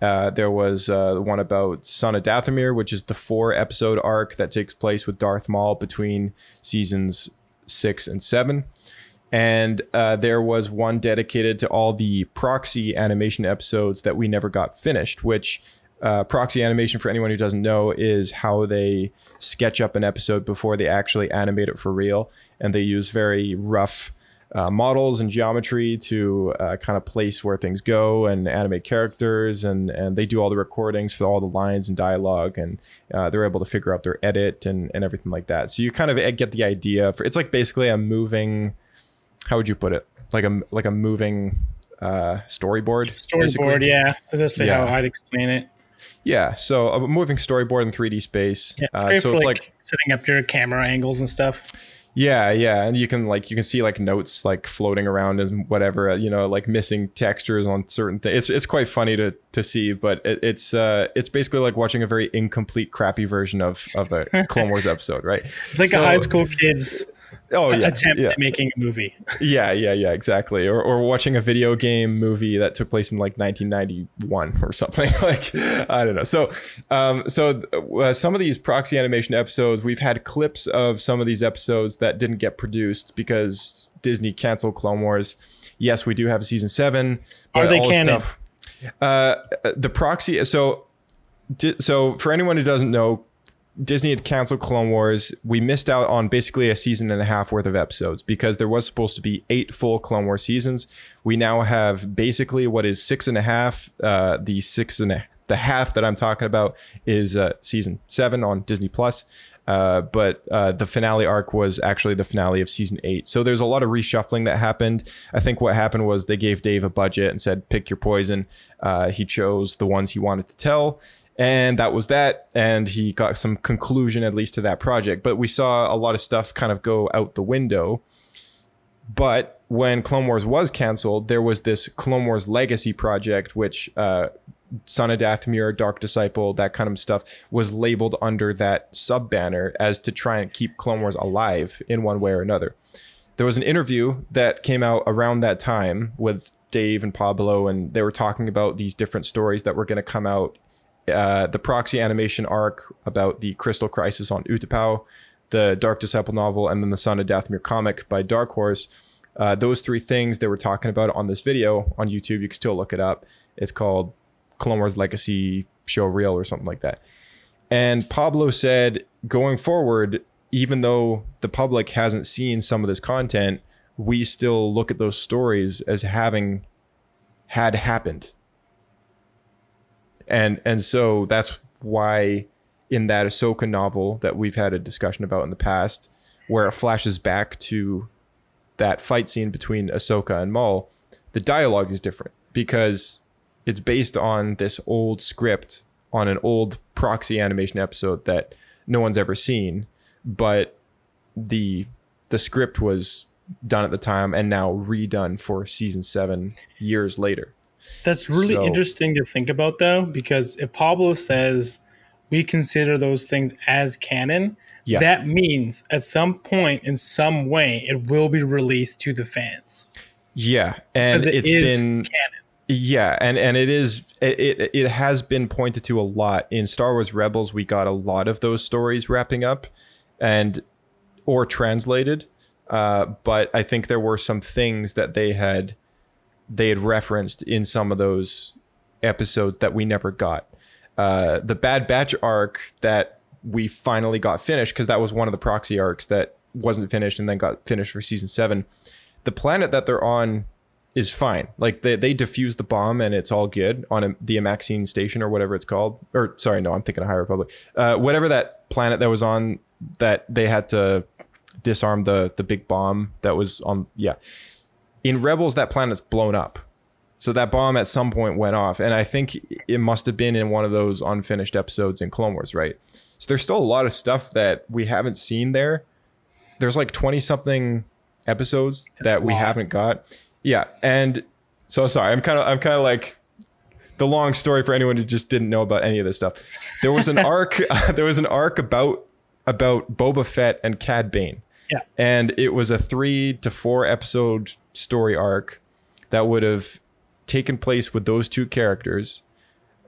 Speaker 1: Uh, there was uh, one about Son of Dathomir, which is the four episode arc that takes place with Darth Maul between seasons six and seven. And uh, there was one dedicated to all the proxy animation episodes that we never got finished, which uh, proxy animation, for anyone who doesn't know, is how they sketch up an episode before they actually animate it for real. And they use very rough uh, models and geometry to uh, kind of place where things go and animate characters. And, and they do all the recordings for all the lines and dialogue. And uh, they're able to figure out their edit and, and everything like that. So you kind of get the idea for it's like basically a moving, how would you put it? Like a, like a moving uh, storyboard. basically.
Speaker 3: Storyboard, yeah. That's
Speaker 1: Yeah.
Speaker 3: how I'd explain it.
Speaker 1: Yeah, so a moving storyboard in 3D space.
Speaker 3: Yeah,
Speaker 1: uh, so it's
Speaker 3: like setting up your camera angles and stuff.
Speaker 1: Yeah, yeah, and you can like you can see like notes like floating around and whatever, uh, you know, like missing textures on certain things. It's it's quite funny to to see, but it, it's uh it's basically like watching a very incomplete, crappy version of of a Clone Wars episode, right?
Speaker 3: It's like
Speaker 1: So-
Speaker 3: a high school kid's
Speaker 1: Oh yeah,
Speaker 3: attempt
Speaker 1: yeah.
Speaker 3: at making a movie. [laughs]
Speaker 1: Yeah, yeah, yeah, exactly. Or, or watching a video game movie that took place in like 1991 or something. [laughs] like I don't know. So, um, so uh, some of these proxy animation episodes, we've had clips of some of these episodes that didn't get produced because Disney canceled Clone Wars. Yes, we do have a season seven.
Speaker 3: Are they canon?
Speaker 1: stuff- uh, the proxy. So, so for anyone who doesn't know, Disney had canceled Clone Wars. We missed out on basically a season and a half worth of episodes because there was supposed to be eight full Clone Wars seasons. We now have basically what is six and a half. Uh, the six and a the half that I'm talking about is uh, season seven on Disney Plus. Uh, but uh, the finale arc was actually the finale of season eight. So there's a lot of reshuffling that happened. I think what happened was they gave Dave a budget and said, pick your poison. Uh, he chose the ones he wanted to tell. And that was that. And he got some conclusion, at least, to that project. But we saw a lot of stuff kind of go out the window. But when Clone Wars was canceled, there was this Clone Wars Legacy project, which uh, Son of Dathomir, Dark Disciple, that kind of stuff was labeled under that sub banner as to try and keep Clone Wars alive in one way or another. There was an interview that came out around that time with Dave and Pablo, and they were talking about these different stories that were going to come out. Uh, the proxy animation arc about the Crystal Crisis on Utapau, the Dark Disciple novel, and then the Son of Dathomir comic by Dark Horse. Uh, those three things they were talking about on this video on YouTube. You can still look it up. It's called Clone Wars Legacy Show Reel or something like that. And Pablo said, going forward, even though the public hasn't seen some of this content, we still look at those stories as having had happened. And and so that's why in that Ahsoka novel that we've had a discussion about in the past, where it flashes back to that fight scene between Ahsoka and Maul, the dialogue is different because it's based on this old script on an old proxy animation episode that no one's ever seen, but the the script was done at the time and now redone for season 7 years later.
Speaker 3: That's really
Speaker 1: So-
Speaker 3: interesting to think about, though, because if Pablo says we consider those things as canon,
Speaker 1: Yeah.
Speaker 3: that means at some point, in some way, it will be released to the fans.
Speaker 1: Yeah, and
Speaker 3: it
Speaker 1: it's been
Speaker 3: canon.
Speaker 1: Yeah, and and it is it, it it has been pointed to a lot in Star Wars Rebels. We got a lot of those stories wrapping up, and or translated. Uh, but I think there were some things that they had they had referenced in some of those episodes that we never got. Uh, the Bad Batch arc that we finally got finished because that was one of the proxy arcs that wasn't finished and then got finished for season seven. The planet that they're on is fine. Like they, they defuse the bomb and it's all good on a, the Amaxine station or whatever it's called. Or sorry, no, I'm thinking of High Republic. Uh, whatever that planet that was on that they had to disarm the the big bomb that was on. Yeah, in Rebels that planet's blown up. So that bomb at some point went off, and I think it must have been in one of those unfinished episodes in Clone Wars, right? So there's still a lot of stuff that we haven't seen there. There's like 20 something episodes that we haven't got. Yeah, and so sorry, I'm kind of I'm kind of like the long story for anyone who just didn't know about any of this stuff. There was an [laughs] arc. [laughs] there was an arc about about Boba Fett and Cad Bane.
Speaker 3: Yeah.
Speaker 1: and it was a three to four episode story arc that would have taken place with those two characters.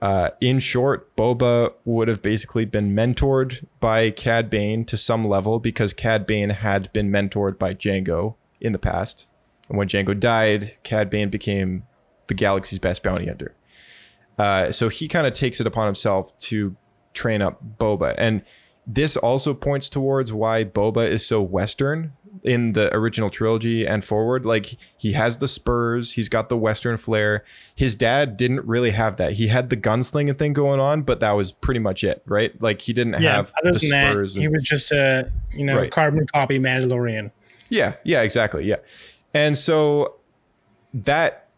Speaker 1: Uh, in short, Boba would have basically been mentored by Cad Bane to some level because Cad Bane had been mentored by Jango in the past. And when Jango died, Cad Bane became the galaxy's best bounty hunter. Uh, so he kind of takes it upon himself to train up Boba. And this also points towards why Boba is so Western in the original trilogy and forward. Like he has the spurs, he's got the Western flair. His dad didn't really have that. He had the gunslinging thing going on, but that was pretty much it, right? Like he didn't
Speaker 3: Yeah,
Speaker 1: have
Speaker 3: other
Speaker 1: the
Speaker 3: than that,
Speaker 1: spurs.
Speaker 3: he
Speaker 1: and-
Speaker 3: was just a you know
Speaker 1: Right.
Speaker 3: carbon copy Mandalorian.
Speaker 1: Yeah, yeah, exactly. Yeah. And so that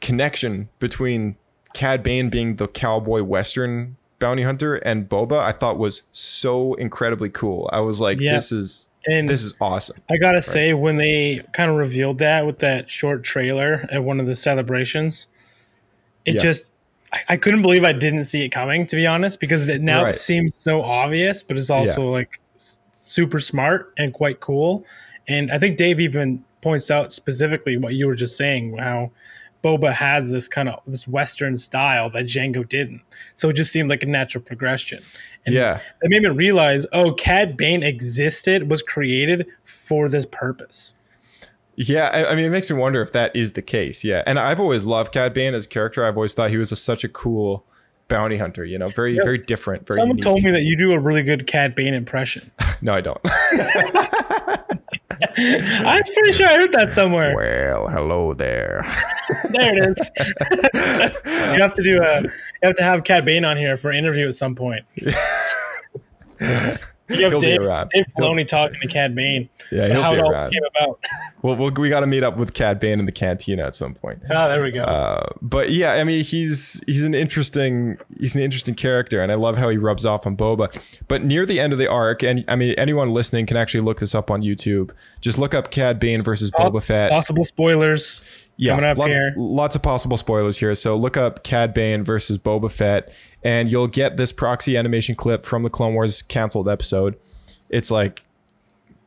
Speaker 1: connection between Cad Bane being the cowboy western bounty hunter and Boba I thought was so incredibly cool. I was like
Speaker 3: Yeah.
Speaker 1: this is
Speaker 3: And
Speaker 1: this is awesome.
Speaker 3: I gotta say, when they kind of revealed that with that short trailer at one of the celebrations, it
Speaker 1: Yeah.
Speaker 3: just I, I couldn't believe I didn't see it coming. To be honest, because it now
Speaker 1: Right.
Speaker 3: seems so obvious, but it's also like super smart and quite cool. And I think Dave even points out specifically what you were just saying, how Boba has this kind of this Western style that Jango didn't. So it just seemed like a natural progression. And
Speaker 1: Yeah.
Speaker 3: it made me realize, oh, Cad Bane existed, was created for this purpose.
Speaker 1: Yeah, I, I mean, it makes me wonder if that is the case. Yeah, and I've always loved Cad Bane as a character. I've always thought he was a, such a cool bounty hunter. You know, very very different. Very
Speaker 3: Someone
Speaker 1: unique.
Speaker 3: told me that you do a really good Cad Bane impression. [laughs]
Speaker 1: No, I don't. [laughs] [laughs] [laughs]
Speaker 3: I'm pretty sure I heard that somewhere.
Speaker 1: Well, hello there.
Speaker 3: There it is. [laughs] you have to do a. You have to have Cad Bane on here for an interview at some point. [laughs] You have
Speaker 1: He'll
Speaker 3: Dave. Dave Filoni talking to Cad Bane.
Speaker 1: Yeah, he'll
Speaker 3: how
Speaker 1: be
Speaker 3: all
Speaker 1: around.
Speaker 3: came about. [laughs]
Speaker 1: Well, we'll we got to meet up with Cad Bane in the cantina at some point.
Speaker 3: Oh, there we go.
Speaker 1: Uh, but yeah, I mean, he's he's an interesting he's an interesting character, and I love how he rubs off on Boba. But near the end of the arc, and I mean, anyone listening can actually look this up on YouTube. Just look up Cad Bane versus Boba Fett.
Speaker 3: Possible spoilers
Speaker 1: yeah,
Speaker 3: coming up
Speaker 1: lot-
Speaker 3: here.
Speaker 1: lots of possible spoilers here. So look up Cad Bane versus Boba Fett, and you'll get this proxy animation clip from the Clone Wars canceled episode. It's like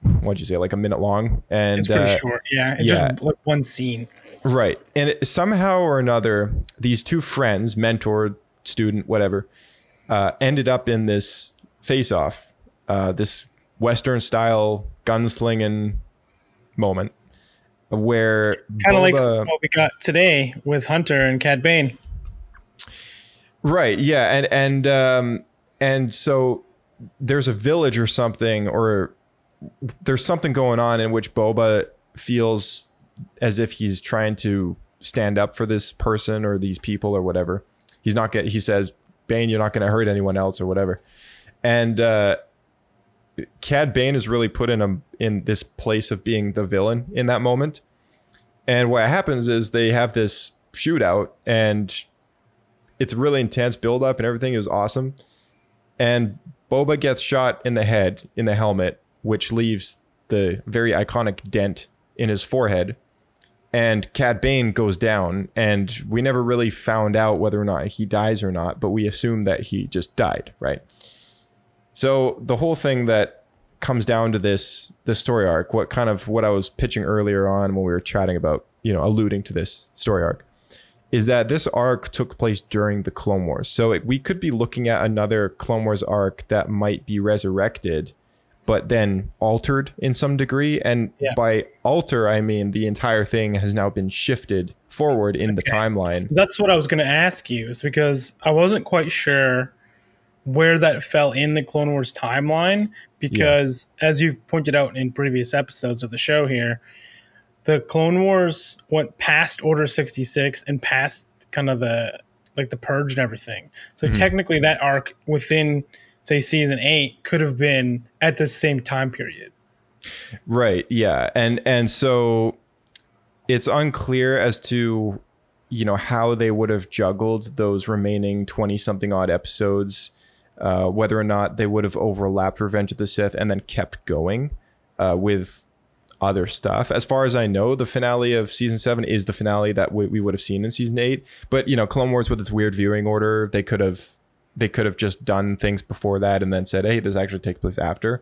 Speaker 1: what'd you say, like a minute long, and
Speaker 3: It's pretty
Speaker 1: uh,
Speaker 3: short. Yeah, it's
Speaker 1: yeah.
Speaker 3: just like one scene.
Speaker 1: Right. And it, somehow or another, these two friends, mentor, student, whatever, uh, ended up in this face off, uh, this Western style gunslinging moment where
Speaker 3: Kind of like what we got today with Hunter and Cad Bane.
Speaker 1: Right. Yeah. And and um and so there's a village or something, or there's something going on in which Boba feels as if he's trying to stand up for this person or these people or whatever. He's not get he says, Bane, you're not gonna hurt anyone else or whatever. And uh Cad Bane is really put in a in this place of being the villain in that moment. And what happens is they have this shootout and it's really intense build up and everything. It was awesome. And Boba gets shot in the head in the helmet, which leaves the very iconic dent in his forehead. And Cad Bane goes down, and we never really found out whether or not he dies or not, but we assume that he just died, right? So the whole thing that comes down to this this story arc, what kind of what I was pitching earlier on when we were chatting about, you know, alluding to this story arc, is that this arc took place during the Clone Wars. So it, we could be looking at another Clone Wars arc that might be resurrected, but then altered in some degree. And
Speaker 3: Yeah.
Speaker 1: by alter, I mean the entire thing has now been shifted forward in the timeline.
Speaker 3: That's what I was going to ask you, is because I wasn't quite sure where that fell in the Clone Wars timeline. Because as you pointed out in previous episodes of the show here, the Clone Wars went past Order 66 and past kind of the like the purge and everything. So hmm. technically that arc within say season 8 could have been at the same time period.
Speaker 1: Right. Yeah. And and so it's unclear as to you know how they would have juggled those remaining 20 something odd episodes uh, whether or not they would have overlapped Revenge of the Sith and then kept going uh, with other stuff. As far as I know, the finale of season seven is the finale that we, we would have seen in season eight. But you know, Clone Wars with its weird viewing order, they could have they could have just done things before that and then said, "Hey, this actually takes place after."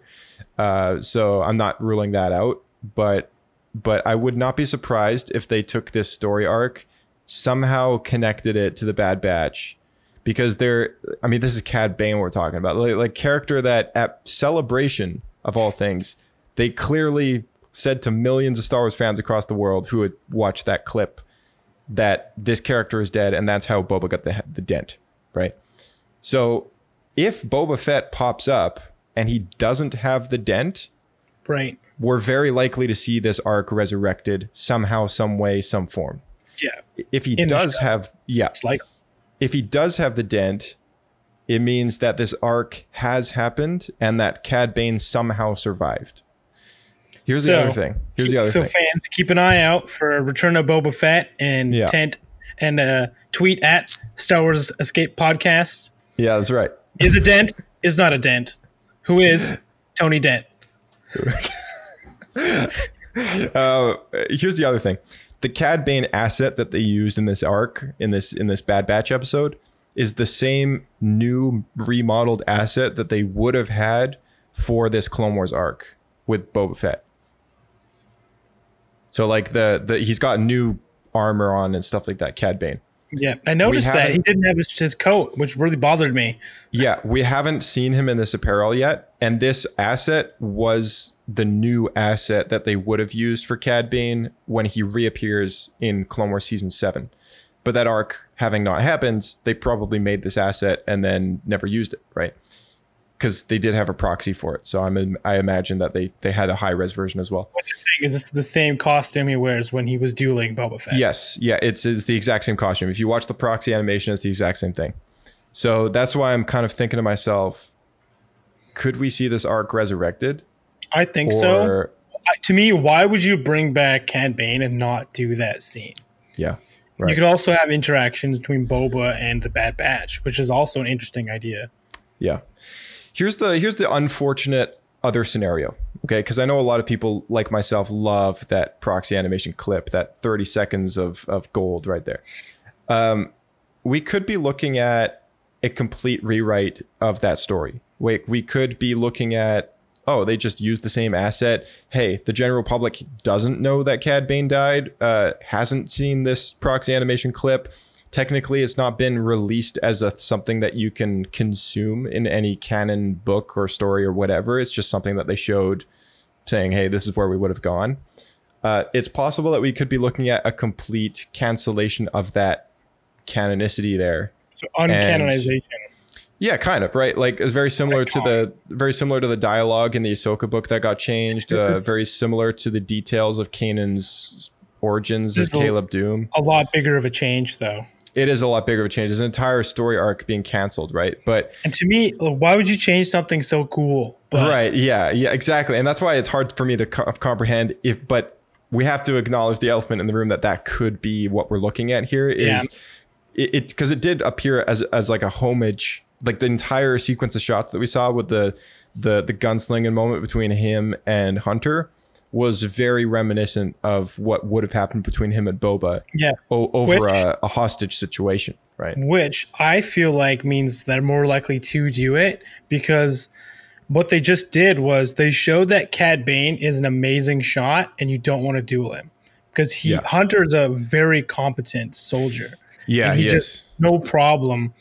Speaker 1: Uh, so I'm not ruling that out, but but I would not be surprised if they took this story arc, somehow connected it to the Bad Batch, because they're. I mean, this is Cad Bane we're talking about, like, like character that at Celebration of all things, they clearly said to millions of Star Wars fans across the world who had watched that clip that this character is dead, and that's how Boba got the the dent, right? So if Boba Fett pops up and he doesn't have the dent,
Speaker 3: Right.
Speaker 1: we're very likely to see this arc resurrected somehow, some way, some form.
Speaker 3: Yeah.
Speaker 1: If he
Speaker 3: In
Speaker 1: does have, yeah,
Speaker 3: It's like
Speaker 1: if he does have the dent, it means that this arc has happened and that Cad Bane somehow survived. Here's the
Speaker 3: So-
Speaker 1: other thing. Here's the other
Speaker 3: so
Speaker 1: thing.
Speaker 3: So fans keep an eye out for Return of Boba Fett and
Speaker 1: Yeah.
Speaker 3: tent and uh, tweet at Star Wars Escape Podcast.
Speaker 1: Yeah, that's right.
Speaker 3: Is a dent? Is not a dent. Who is Tony Dent? [laughs]
Speaker 1: Uh, here's the other thing. The Cad Bane asset that they used in this arc, in this in this Bad Batch episode, is the same new remodeled asset that they would have had for this Clone Wars arc with Boba Fett. So like the the he's got new armor on and stuff like that. Cad Bane.
Speaker 3: Yeah, I noticed that he didn't have his, his coat, which really bothered me.
Speaker 1: Yeah, we haven't seen him in this apparel yet, and this asset was the new asset that they would have used for Cad Bane when he reappears in Clone Wars season seven. But that arc having not happened, they probably made this asset and then never used it, right? Because they did have a proxy for it. So I'm I imagine that they they had a high res version as well.
Speaker 3: What you're saying is this the same costume he wears when he was dueling Boba Fett?
Speaker 1: Yes, yeah, it's it's the exact same costume. If you watch the proxy animation, it's the exact same thing. So that's why I'm kind of thinking to myself, could we see this arc resurrected?
Speaker 3: I think so. To me, why would you bring back Cad Bane and not do that scene?
Speaker 1: yeah,
Speaker 3: You could also have interactions between Boba and the Bad Batch, which is also an interesting idea.
Speaker 1: yeah. Here's the here's the unfortunate other scenario. Okay, because I know a lot of people like myself love that proxy animation clip, that 30 seconds of of gold right there. Um, we could be looking at a complete rewrite of that story. Wait, we could be looking at oh, they just used the same asset. Hey, the general public doesn't know that Cad Bane died, uh, hasn't seen this proxy animation clip. Technically, it's not been released as a something that you can consume in any canon book or story or whatever. It's just something that they showed saying, hey, this is where we would have gone. Uh, it's possible that we could be looking at a complete cancellation of that canonicity there.
Speaker 3: So uncanonization.
Speaker 1: Yeah, kind of right. Like it's very similar to the very similar to the dialogue in the Ahsoka book that got changed. Uh, very similar to the details of Kanan's origins as
Speaker 3: This is a-
Speaker 1: Caleb Dume.
Speaker 3: a lot bigger of a change, though.
Speaker 1: It is a lot bigger of a change. There's an entire story arc being canceled, right? But
Speaker 3: And to me, why would you change something so cool? But
Speaker 1: right, yeah, yeah, exactly, and that's why it's hard for me to co- comprehend. If but we have to acknowledge the elephant in the room that that could be what we're looking at here. Is
Speaker 3: Yeah.
Speaker 1: it because it, did appear as as like a homage, like the entire sequence of shots that we saw with the the the gunslinging moment between him and Hunter was very reminiscent of what would have happened between him and Boba
Speaker 3: Yeah.
Speaker 1: o- over
Speaker 3: Which-
Speaker 1: a, a hostage situation, right?
Speaker 3: Which I feel like means they're more likely to do it because what they just did was they showed that Cad Bane is an amazing shot and you don't want to duel him because he
Speaker 1: Yeah.
Speaker 3: Hunter's a very competent soldier.
Speaker 1: Yeah, he,
Speaker 3: he, just
Speaker 1: is.
Speaker 3: no problem.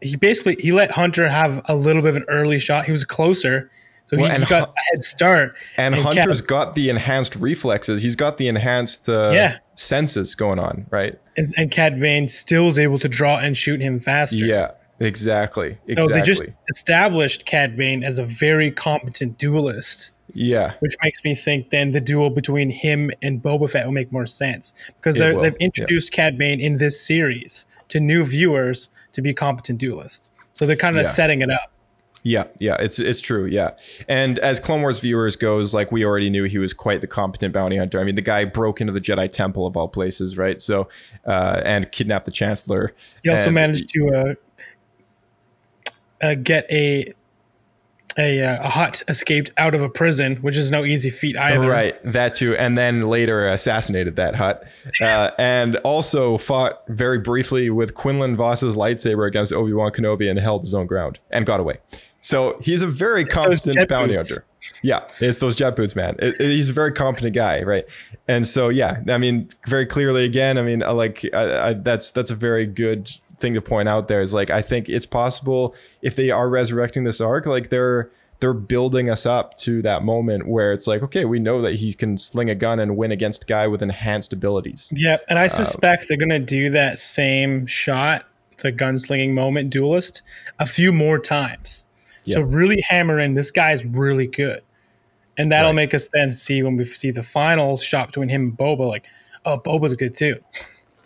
Speaker 3: He basically he let Hunter have a little bit of an early shot. He was closer, so
Speaker 1: Well,
Speaker 3: he,
Speaker 1: and
Speaker 3: he got a head start.
Speaker 1: And,
Speaker 3: Cad-
Speaker 1: Hunter's got the enhanced reflexes. He's got the enhanced uh,
Speaker 3: Yeah.
Speaker 1: senses going on, right?
Speaker 3: and, and Cad Bane still is able to draw and shoot him faster.
Speaker 1: Yeah, exactly.
Speaker 3: So
Speaker 1: Exactly.
Speaker 3: they just established Cad Bane as a very competent duelist,
Speaker 1: yeah.
Speaker 3: which makes me think then the duel between him and Boba Fett will make more sense because they've
Speaker 1: yeah.
Speaker 3: introduced Cad Bane in this series to new viewers to be competent duelist. So they're kind of
Speaker 1: Yeah.
Speaker 3: setting it up.
Speaker 1: Yeah, yeah, it's it's true, yeah. And as Clone Wars viewers goes, like we already knew he was quite the competent bounty hunter. I mean, the guy broke into the Jedi Temple of all places, right? So, uh, and kidnapped the Chancellor.
Speaker 3: He also
Speaker 1: And-
Speaker 3: managed to uh, uh, get a a, uh, a Hutt escaped out of a prison, which is no easy feat either.
Speaker 1: Right, that too, and then later assassinated that Hutt, uh, [laughs] and also fought very briefly with Quinlan Vos's lightsaber against Obi Wan Kenobi and held his own ground and got away. So he's a very competent bounty
Speaker 3: boots.
Speaker 1: hunter. Yeah, it's those jet boots, man. It- it- he's a very competent guy, right? And so, yeah, I mean, very clearly, again, I mean, like I, I, that's that's a very good thing to point out. There is like I think it's possible if they are resurrecting this arc, like they're they're building us up to that moment where it's like, okay, we know that he can sling a gun and win against a guy with enhanced abilities.
Speaker 3: Yeah, and I um, suspect they're gonna do that same shot, the gunslinging moment duelist, a few more times. To really hammer in this guy's really good. And that'll
Speaker 1: Right.
Speaker 3: make us then see when we see the final shot between him and Boba, like, oh, Boba's good too.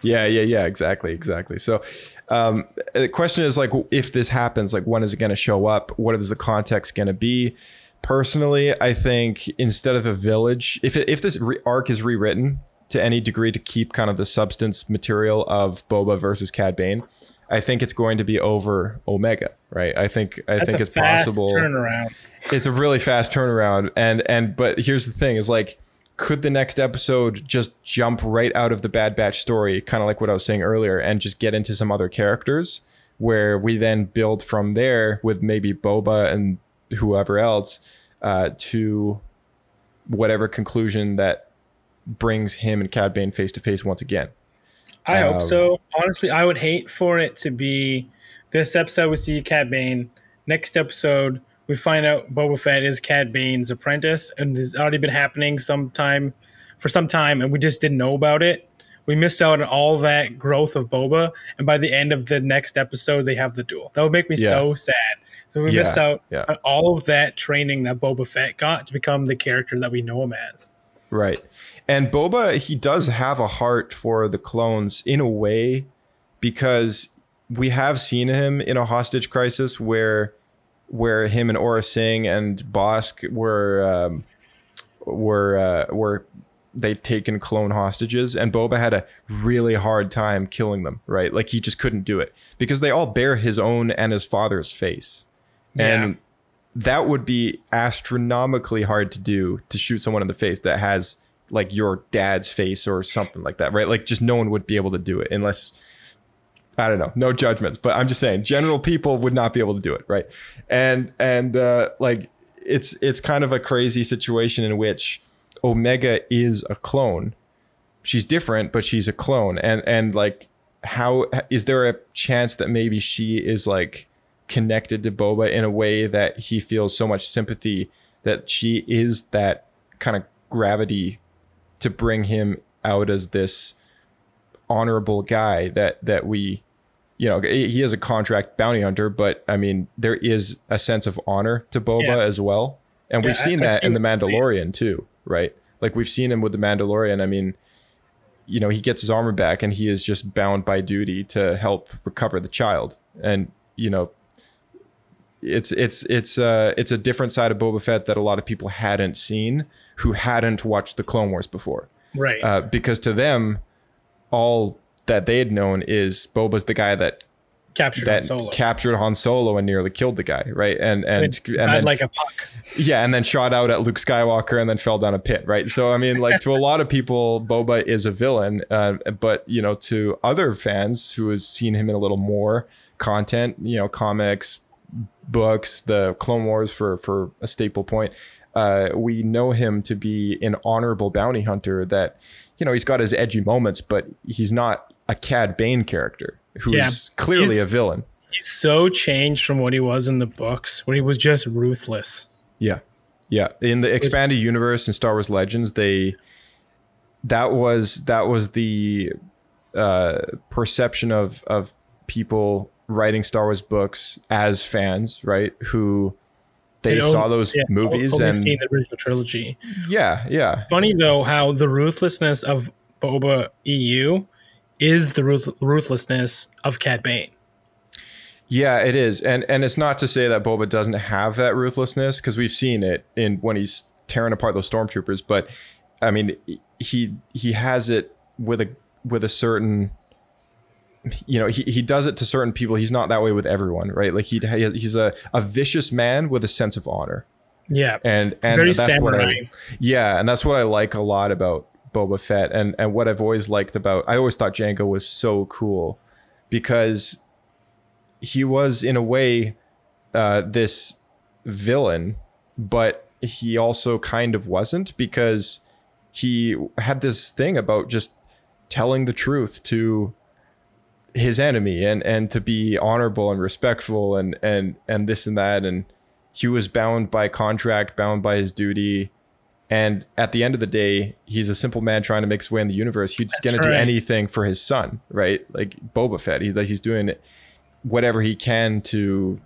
Speaker 1: Yeah, yeah, yeah, exactly, exactly. So, um, the question is like, if this happens, like, when is it going to show up? What is the context going to be? Personally, I think instead of a village, if it, if this re- arc is rewritten to any degree to keep kind of the substance material of Boba versus Cad Bane, I think it's going to be over Omega, right? I think I
Speaker 3: That's
Speaker 1: think it's possible
Speaker 3: turnaround.
Speaker 1: it's a really fast turnaround and and but here's the thing is like could the next episode just jump right out of the bad batch story kind of like what i was saying earlier and just get into some other characters where we then build from there with maybe boba and whoever else uh, to whatever conclusion that brings him and cad bane face to face once again
Speaker 3: I
Speaker 1: Um,
Speaker 3: hope so. Honestly, I would hate for it to be this episode we see Cad Bane. Next episode we find out Boba Fett is Cad Bane's apprentice, and it's already been happening sometime for some time, and we just didn't know about it. We missed out on all that growth of Boba, and by the end of the next episode, they have the duel. That would make me
Speaker 1: Yeah.
Speaker 3: so sad. So we
Speaker 1: Yeah,
Speaker 3: miss out
Speaker 1: yeah.
Speaker 3: on all of that training that Boba Fett got to become the character that we know him as.
Speaker 1: Right. And Boba, he does have a heart for the clones in a way because we have seen him in a hostage crisis where where him and Aurra Sing and Bossk were um, were uh, were they taken clone hostages and Boba had a really hard time killing them, right? Like he just couldn't do it because they all bear his own and his father's face. And that would be astronomically hard to do to shoot someone in the face that has like your dad's face or something like that, right? Like just no one would be able to do it unless I don't know, no judgments, but I'm just saying general people would not be able to do it, right? And and uh like it's it's kind of a crazy situation in which Omega is a clone. She's different, but she's a clone. And and like how is there a chance that maybe she is like connected to Boba in a way that he feels so much sympathy that she is that kind of gravity to bring him out as this honorable guy that that we you know he is a contract bounty hunter but i mean there is a sense of honor to boba
Speaker 3: Yeah.
Speaker 1: as well. And we've
Speaker 3: Yeah, I-
Speaker 1: seen
Speaker 3: I
Speaker 1: that in the mandalorian too right? Like we've seen him with the mandalorian. I mean you know he gets his armor back and he is just bound by duty to help recover the child. And you know it's it's it's uh it's a different side of Boba Fett that a lot of people hadn't seen who hadn't watched the Clone Wars before
Speaker 3: Right.
Speaker 1: uh, because to them, all that they had known is Boba's the guy that
Speaker 3: Captured
Speaker 1: that
Speaker 3: Han Solo.
Speaker 1: captured Han Solo and nearly killed the guy, right? And and and
Speaker 3: died
Speaker 1: then
Speaker 3: like a puck.
Speaker 1: yeah, and then shot out at Luke Skywalker and then fell down a pit, right? So I mean, like to a [laughs] lot of people, Boba is a villain, uh, but you know, to other fans who has seen him in a little more content, you know, comics, books, the Clone Wars for for a staple point. Uh, we know him to be an honorable bounty hunter that, you know, he's got his edgy moments, but he's not a Cad Bane character who's
Speaker 3: Yeah.
Speaker 1: clearly a villain.
Speaker 3: He's so changed from what he was in the books when he was just ruthless.
Speaker 1: Yeah. Yeah. In the expanded universe in Star Wars Legends, they that was that was the uh perception of of people writing Star Wars books as fans, right? Who they
Speaker 3: They'd
Speaker 1: saw those
Speaker 3: yeah,
Speaker 1: movies
Speaker 3: only
Speaker 1: and
Speaker 3: seen the original trilogy.
Speaker 1: yeah, yeah.
Speaker 3: Funny though how the ruthlessness of Boba EU is the ruth- ruthlessness of Cad Bane.
Speaker 1: Yeah, it is, and and it's not to say that Boba doesn't have that ruthlessness because we've seen it in when he's tearing apart those stormtroopers. But I mean, he he has it with a with a certain, you know, he, he does it to certain people. He's not that way with everyone, right? Like he he's a a vicious man with a sense of honor,
Speaker 3: Yeah.
Speaker 1: and and
Speaker 3: Very
Speaker 1: that's what. I yeah, and that's what I like a lot about Boba Fett, and and what I've always liked about. I always thought Jango was so cool because he was in a way uh, this villain, but he also kind of wasn't because he had this thing about just telling the truth to his enemy and and to be honorable and respectful and and and this and that. And he was bound by contract bound by his duty. And at the end of the day he's a simple man trying to make his way in the universe. He's
Speaker 3: That's
Speaker 1: going to do anything for his son right? Like Boba Fett he's like he's doing whatever he can to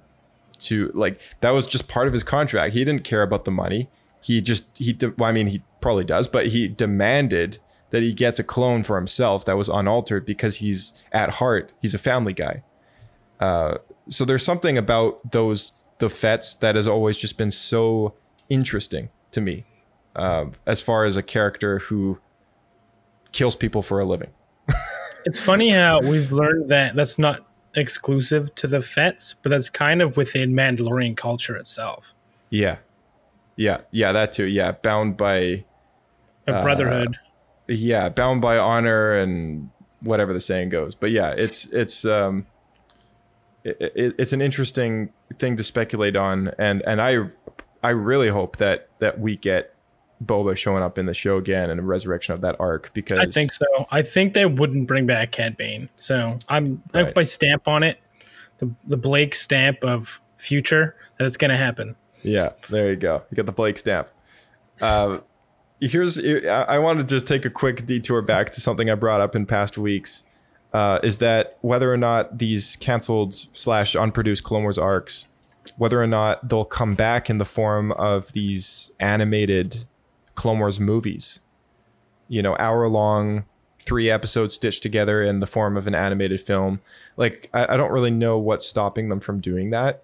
Speaker 1: to like that was just part of his contract. He didn't care about the money. He just he de- well, i mean he probably does but he demanded that he gets a clone for himself that was unaltered because he's at heart he's a family guy. Uh, so there's something about those the Fetts that has always just been so interesting to me uh, as far as a character who kills people for a living. [laughs]
Speaker 3: It's funny how we've learned that that's not exclusive to the Fetts, but that's kind of within Mandalorian culture itself.
Speaker 1: yeah. Yeah. Yeah that too. Yeah. Bound by
Speaker 3: A
Speaker 1: Uh,
Speaker 3: brotherhood.
Speaker 1: Yeah bound by honor and whatever the saying goes but yeah it's it's um it, it, it's an interesting thing to speculate on and and i i really hope that that we get boba showing up in the show again and a resurrection of that arc because
Speaker 3: I think so. I think they wouldn't bring back Cad Bane. So I'm I
Speaker 1: Right.
Speaker 3: put my stamp on it, the the Blake stamp of future that it's gonna happen.
Speaker 1: Yeah, there you go. You got the Blake stamp. Um, here's I wanted to just take a quick detour back to something I brought up in past weeks. Uh, is that whether or not these canceled slash unproduced Clone Wars arcs whether or not they'll come back in the form of these animated Clone Wars movies. You know, hour long, three episodes stitched together in the form of an animated film. Like, I, I don't really know what's stopping them from doing that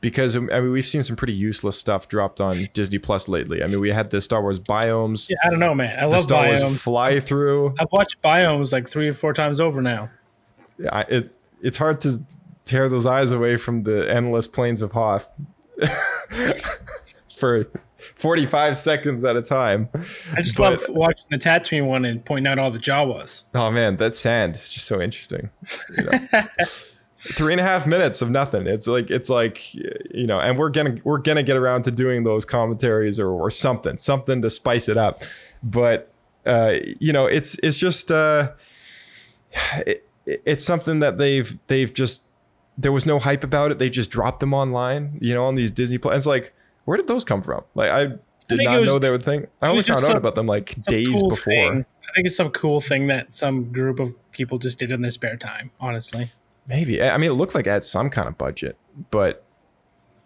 Speaker 1: because um, I mean we've seen some pretty useless stuff dropped on Disney Plus lately. I mean we had the Star Wars biomes,
Speaker 3: Yeah, I don't know, man. I love
Speaker 1: Star
Speaker 3: biomes.
Speaker 1: Wars fly through.
Speaker 3: I've watched biomes like three or four times over now.
Speaker 1: I, it it's hard to tear those eyes away from the endless plains of Hoth [laughs] for 45 seconds at a time.
Speaker 3: I just
Speaker 1: But-
Speaker 3: love watching the Tatooine one and pointing out all the Jawas.
Speaker 1: Oh man, that sand is just so interesting. you know? [laughs] Three and a half minutes of nothing. It's like it's like you know, and we're gonna we're gonna get around to doing those commentaries or or something, something to spice it up. But uh, you know, it's it's just uh, [sighs] it, it's something that they've they've just there was no hype about it. They just dropped them online, you know, on these Disney Plus. It's like, where did those come from? Like I did
Speaker 3: think
Speaker 1: not
Speaker 3: was-
Speaker 1: know they would think. I only found out about them like days
Speaker 3: cool
Speaker 1: before.
Speaker 3: thing. I think it's some cool thing that some group of people just did in their spare time. Honestly,
Speaker 1: Maybe. I mean, it looked like it had some kind of budget, but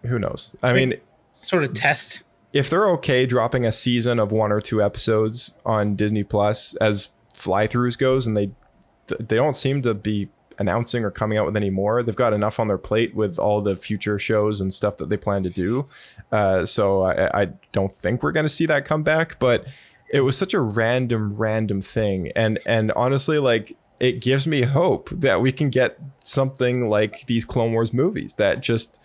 Speaker 1: who knows? I mean,
Speaker 3: sort of test.
Speaker 1: if they're okay dropping a season of one or two episodes on Disney Plus as fly-throughs goes, and they they don't seem to be announcing or coming out with any more. They've got enough on their plate with all the future shows and stuff that they plan to do. Uh, so I, I don't think we're going to see that come back. But it was such a random, random thing, and and honestly, like it gives me hope that we can get something like these Clone Wars movies that just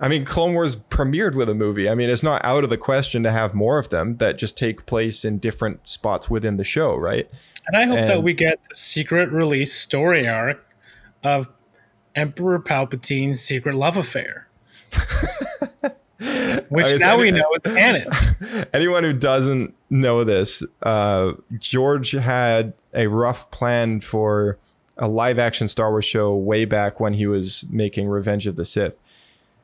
Speaker 1: I mean, Clone Wars premiered with a movie. I mean, it's not out of the question to have more of them that just take place in different spots within the show, right?
Speaker 3: And I hope that we get the secret release story arc of Emperor Palpatine's secret love affair. [laughs] Which now we know is canon. [laughs]
Speaker 1: Anyone who doesn't know this, uh, George had a rough plan for a live action Star Wars show way back when he was making Revenge of the Sith.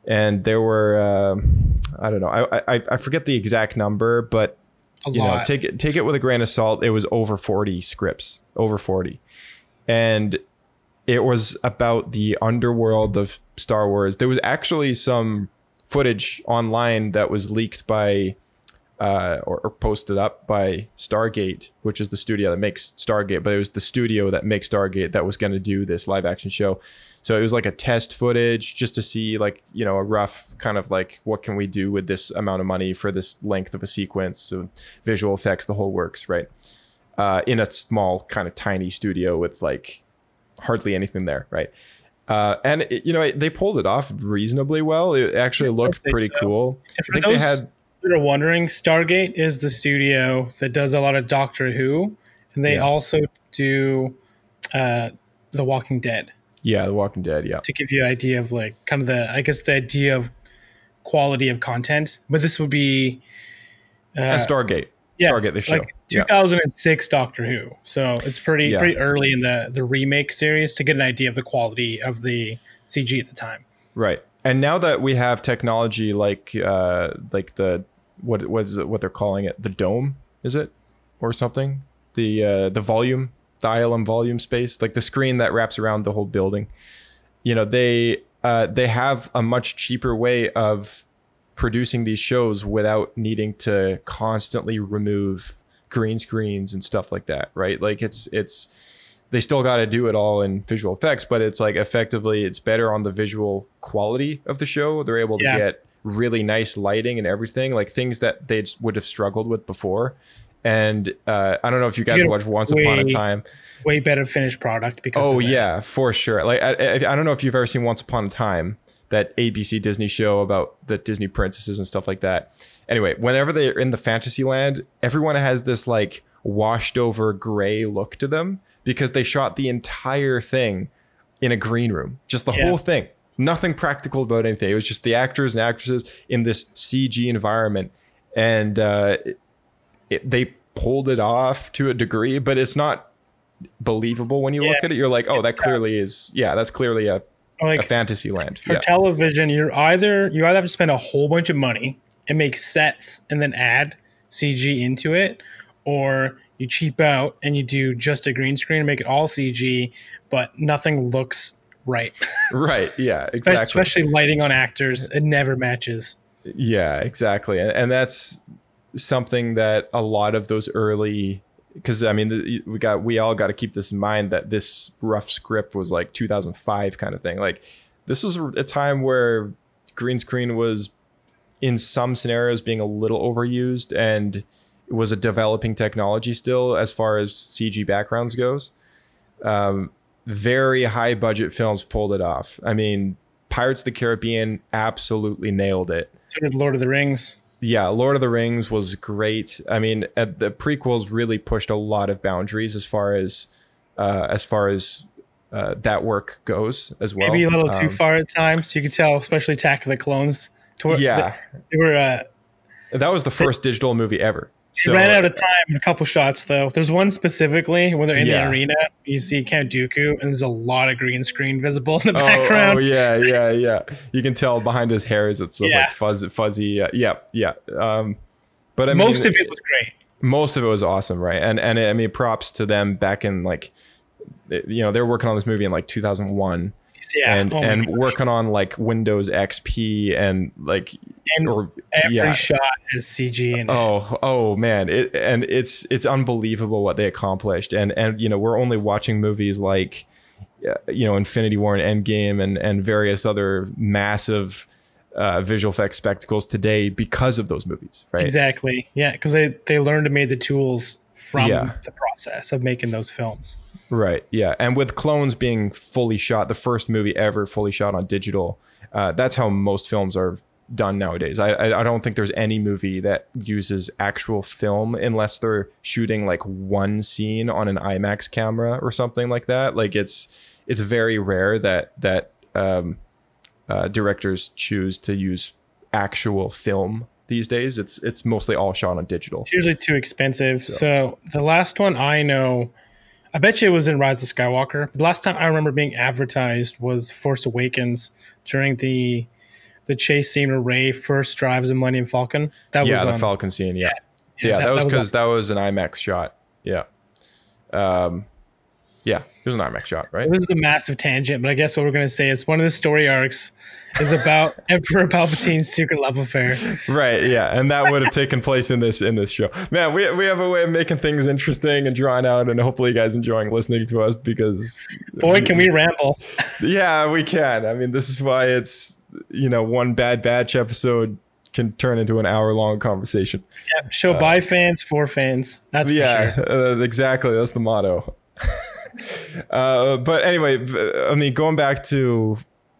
Speaker 1: And there were, um I don't know, I, I I forget the exact number, but
Speaker 3: A
Speaker 1: you know, take it take it with a grain of salt. It was over forty scripts, over forty, and it was about the underworld of Star Wars. There was actually some footage online that was leaked by uh, or, or posted up by Stargate, which is the studio that makes Stargate, but it was the studio that makes Stargate that was going to do this live action show. So it was like a test footage just to see like, you know, a rough kind of like what can we do with this amount of money for this length of a sequence, so visual effects, the whole works, right? Uh, in a small kind of tiny studio with like hardly anything there, right? Uh, and it, you know they pulled it off reasonably well. It actually looked pretty
Speaker 3: so.
Speaker 1: cool.
Speaker 3: And
Speaker 1: I
Speaker 3: for
Speaker 1: think they
Speaker 3: those
Speaker 1: had
Speaker 3: that are wondering, Stargate is the studio that does a lot of Doctor Who, and they
Speaker 1: Yeah.
Speaker 3: also do uh, The Walking Dead.
Speaker 1: yeah, The Walking Dead. Yeah,
Speaker 3: To give you an idea of like kind of the, I guess the idea of quality of content, but this would be uh,
Speaker 1: and Stargate.
Speaker 3: Yeah,
Speaker 1: Stargate the show.
Speaker 3: like
Speaker 1: yeah.
Speaker 3: 2006 Doctor Who. So it's pretty
Speaker 1: Yeah.
Speaker 3: pretty early in the the remake series to get an idea of the quality of the CG at the time.
Speaker 1: Right. And now that we have technology like uh like the what what is it what they're calling it? The dome, is it? Or something? The uh the volume, the ILM volume space, like the screen that wraps around the whole building. You know, they uh they have a much cheaper way of producing these shows without needing to constantly remove green screens and stuff like that, right? Like it's it's they still got to do it all in visual effects, but it's like effectively it's better on the visual quality of the show. They're able to
Speaker 3: Yeah.
Speaker 1: get really nice lighting and everything, like things that they would have struggled with before. And uh, I don't know if you guys watched Once Upon a Time.
Speaker 3: Way better finished product because
Speaker 1: Oh yeah, for sure. Like I, I, I don't know if you've ever seen Once Upon a Time, that ABC Disney show about the Disney princesses and stuff like that. Anyway, whenever they're in the fantasy land, everyone has this like washed over gray look to them because they shot the entire thing in a green room, just the
Speaker 3: Yeah.
Speaker 1: whole thing. Nothing practical about anything. It was just the actors and actresses in this CG environment, and uh, it, it, they pulled it off to a degree, but it's not believable when you look at it. You're like, oh, that clearly is, yeah, that's clearly a,
Speaker 3: Like
Speaker 1: a fantasy land.
Speaker 3: for
Speaker 1: Yeah.
Speaker 3: television, you're either you either have to spend a whole bunch of money and make sets and then add CG into it, or you cheap out and you do just a green screen and make it all CG, but nothing looks right. [laughs]
Speaker 1: right. Yeah. Exactly.
Speaker 3: Especially lighting on actors, it never matches.
Speaker 1: Yeah, exactly. And, and that's something that a lot of those early because I mean we got we all got to keep this in mind that this rough script was like 2005 kind of thing. Like this was a time where green screen was in some scenarios being a little overused and it was a developing technology still as far as CG backgrounds goes. Um, very high budget films pulled it off. I mean, Pirates of the Caribbean absolutely nailed it.
Speaker 3: So did Lord of the Rings.
Speaker 1: Yeah, Lord of the Rings was great. I mean, uh, the prequels really pushed a lot of boundaries as far as uh, as far as uh, that work goes as well.
Speaker 3: Maybe a little too
Speaker 1: Um,
Speaker 3: far at times. You could tell, especially Attack of the Clones. To-
Speaker 1: Yeah.
Speaker 3: They were uh,
Speaker 1: That was the first digital movie ever.
Speaker 3: They ran out of time in a couple shots though. There's one specifically when they're in
Speaker 1: Yeah.
Speaker 3: the arena. You see Count Dooku, and there's a lot of green screen visible in the
Speaker 1: Oh,
Speaker 3: background.
Speaker 1: oh, yeah, yeah, yeah. You can tell behind his hairs it's
Speaker 3: Yeah.
Speaker 1: like fuzzy, fuzzy. Uh, yeah, yeah. Um, but I mean,
Speaker 3: Most of it was great.
Speaker 1: most of it was awesome, right? And and I mean, props to them back in like, you know, they're working on this movie in like 2001.
Speaker 3: Yeah,
Speaker 1: and
Speaker 3: oh
Speaker 1: and
Speaker 3: gosh.
Speaker 1: working on like Windows XP and like
Speaker 3: And
Speaker 1: or
Speaker 3: Every
Speaker 1: yeah.
Speaker 3: shot is CG and
Speaker 1: Oh, oh man! It and it's it's unbelievable what they accomplished, and and you know we're only watching movies like, uh, you know, Infinity War and Endgame and and various other massive uh, visual effects spectacles today because of those movies, right?
Speaker 3: exactly yeah, because they they learned and made the tools from
Speaker 1: Yeah.
Speaker 3: the process of making those films.
Speaker 1: Right. Yeah. And with clones being fully shot, the first movie ever fully shot on digital, uh, that's how most films are done nowadays. I, I I don't think there's any movie that uses actual film unless they're shooting like one scene on an IMAX camera or something like that. Like it's it's very rare that that um, uh, directors choose to use actual film these days. It's it's mostly all shot on digital.
Speaker 3: It's usually too expensive. So. the last one I know, I bet you it was in Rise of Skywalker. The last time I remember being advertised was Force Awakens during the the chase scene where Rey first drives the Millennium Falcon. That
Speaker 1: yeah,
Speaker 3: was
Speaker 1: the
Speaker 3: on-
Speaker 1: Falcon scene. Yeah,
Speaker 3: yeah,
Speaker 1: yeah,
Speaker 3: that-
Speaker 1: that, was
Speaker 3: that was
Speaker 1: because that was an IMAX shot. Yeah, um, yeah, it was an IMAX shot, right?
Speaker 3: This is a massive tangent, but I guess what we're going to say is one of the story arcs is about [laughs] Emperor Palpatine's secret love affair.
Speaker 1: Right, yeah, and that would have taken place in this in this show. Man, we we have a way of making things interesting and drawn out, and hopefully you guys enjoying listening to us because
Speaker 3: Boy, can we [laughs] ramble.
Speaker 1: yeah, we can. I mean, this is why it's you know one bad batch episode can turn into an hour long conversation.
Speaker 3: Yeah, Show by fans for fans. That's for
Speaker 1: yeah,
Speaker 3: sure.
Speaker 1: uh, [laughs] exactly. That's the motto. Uh, but anyway, I mean, going back to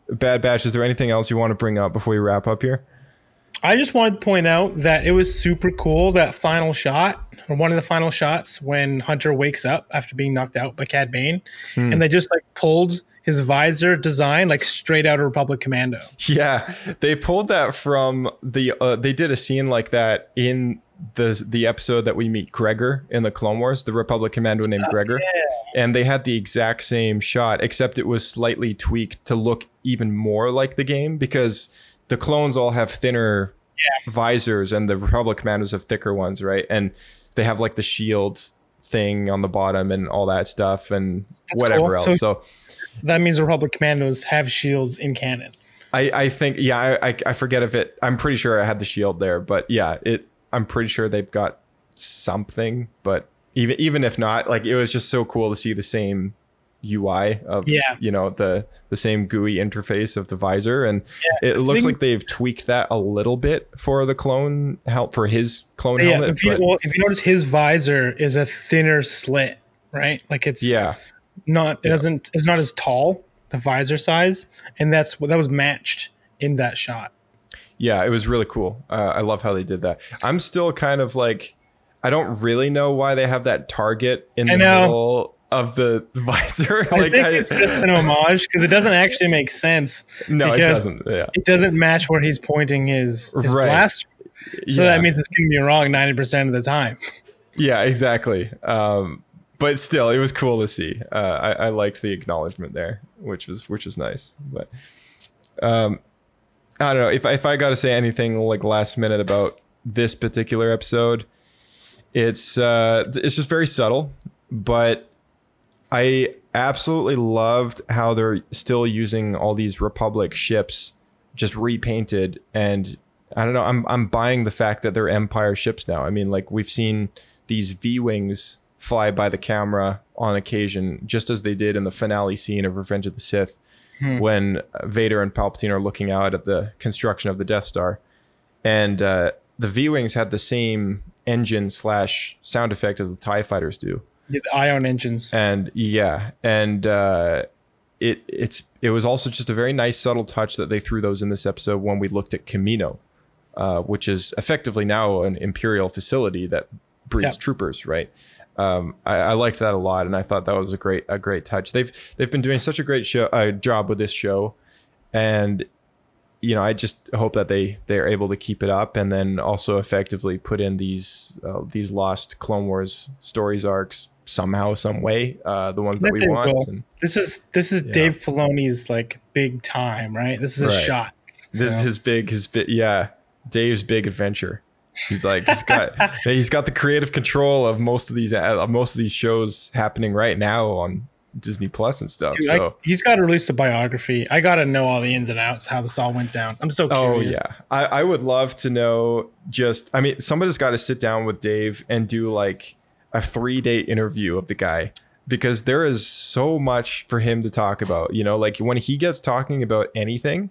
Speaker 1: Bad Batch, is there anything else you want to bring up before we wrap up here?
Speaker 3: I just wanted to point out that it was super cool that final shot, or one of the final shots, when Hunter wakes up after being knocked out by Cad Bane,
Speaker 1: Hmm.
Speaker 3: and they just like pulled his visor design like straight out of Republic Commando.
Speaker 1: Yeah, they pulled that from the. Uh, they did a scene like that in the the episode that we meet Gregor in the Clone Wars, the Republic Commando named oh, Gregor, and they had the exact same shot, except it was slightly tweaked to look even more like the game because the clones all have thinner visors and the Republic Commandos have thicker ones, right? And they have like the shield thing on the bottom and all that stuff and whatever
Speaker 3: cool.
Speaker 1: else.
Speaker 3: So-
Speaker 1: so
Speaker 3: That means Republic Commandos have shields in canon.
Speaker 1: I, I think yeah I, I I forget if it I'm pretty sure I had the shield there but yeah it I'm pretty sure they've got something but even even if not like it was just so cool to see the same UI of
Speaker 3: Yeah.
Speaker 1: you know the the same GUI interface of the visor and it looks like they've tweaked that a little bit for the clone help for his clone
Speaker 3: Yeah,
Speaker 1: helmet
Speaker 3: if you,
Speaker 1: but-
Speaker 3: well, if you notice, his visor is a thinner slit, right? Like it's
Speaker 1: yeah
Speaker 3: not it doesn't it's not as tall the visor size, and that's what that was matched in that shot.
Speaker 1: Yeah, it was really cool. Uh, I love how they did that. I'm still kind of like, I don't really know why they have that target in
Speaker 3: I
Speaker 1: the middle of the [laughs] visor.
Speaker 3: I
Speaker 1: like,
Speaker 3: think it's just an homage because it doesn't actually make sense.
Speaker 1: no, it doesn't. Yeah,
Speaker 3: It doesn't match where he's pointing his, his
Speaker 1: Right.
Speaker 3: blaster. So
Speaker 1: yeah.
Speaker 3: that means it's going to be wrong ninety percent of the time.
Speaker 1: yeah, exactly. Um, but still, it was cool to see. Uh, I, I liked the acknowledgement there, which was which was nice. But um, I don't know if I, if I got to say anything like last minute about this particular episode, it's uh, it's just very subtle, but I absolutely loved how they're still using all these Republic ships just repainted and I don't know, I'm I'm buying the fact that they're Empire ships now. I mean, like we've seen these V-wings fly by the camera on occasion just as they did in the finale scene of Revenge of the Sith when Vader and Palpatine are looking out at the construction of the Death Star. And uh, the V-wings had the same engine slash sound effect as the TIE fighters do
Speaker 3: The ion engines.
Speaker 1: and yeah and uh it it's it was also just a very nice subtle touch that they threw those in this episode when we looked at Kamino uh which is effectively now an imperial facility that breeds
Speaker 3: Yeah.
Speaker 1: troopers right um I, I liked that a lot and I thought that was a great a great touch they've they've been doing such a great show uh, job with this show and you know, I just hope that they they're able to keep it up and then also effectively put in these uh, these lost Clone Wars stories arcs somehow, some way. Uh, the ones that we want. And
Speaker 3: This is this is Dave Filoni's like big time, right? This is a
Speaker 1: Right.
Speaker 3: shot.
Speaker 1: this is his big his big yeah Dave's big adventure. He's like he's got [laughs] he's got the creative control of most of these uh, most of these shows happening right now on Disney Plus and stuff.
Speaker 3: Dude, I-
Speaker 1: so
Speaker 3: he's got to release a biography. I got to know all the ins and outs, how this all went down. I'm so
Speaker 1: Oh yeah, I, I would love to know. Just, I mean, somebody's got to sit down with Dave and do like a three day interview of the guy because there is so much for him to talk about. You know, like when he gets talking about anything,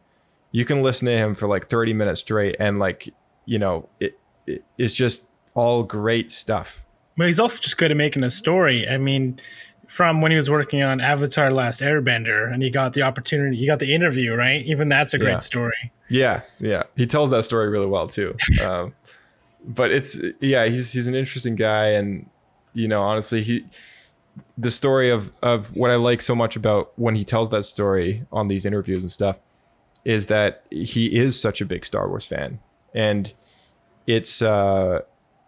Speaker 1: you can listen to him for like thirty minutes straight, and like you know, it, it it's just all great stuff.
Speaker 3: But he's also just good at making a story. I mean, from when he was working on Avatar: Last Airbender, and he got the opportunity, he got the interview, right? Even that's a great
Speaker 1: Yeah.
Speaker 3: story.
Speaker 1: Yeah, yeah, he tells that story really well too. [laughs] Um, but it's yeah, he's he's an interesting guy, and you know, honestly, he the story of of what I like so much about when he tells that story on these interviews and stuff is that he is such a big Star Wars fan, and it's uh,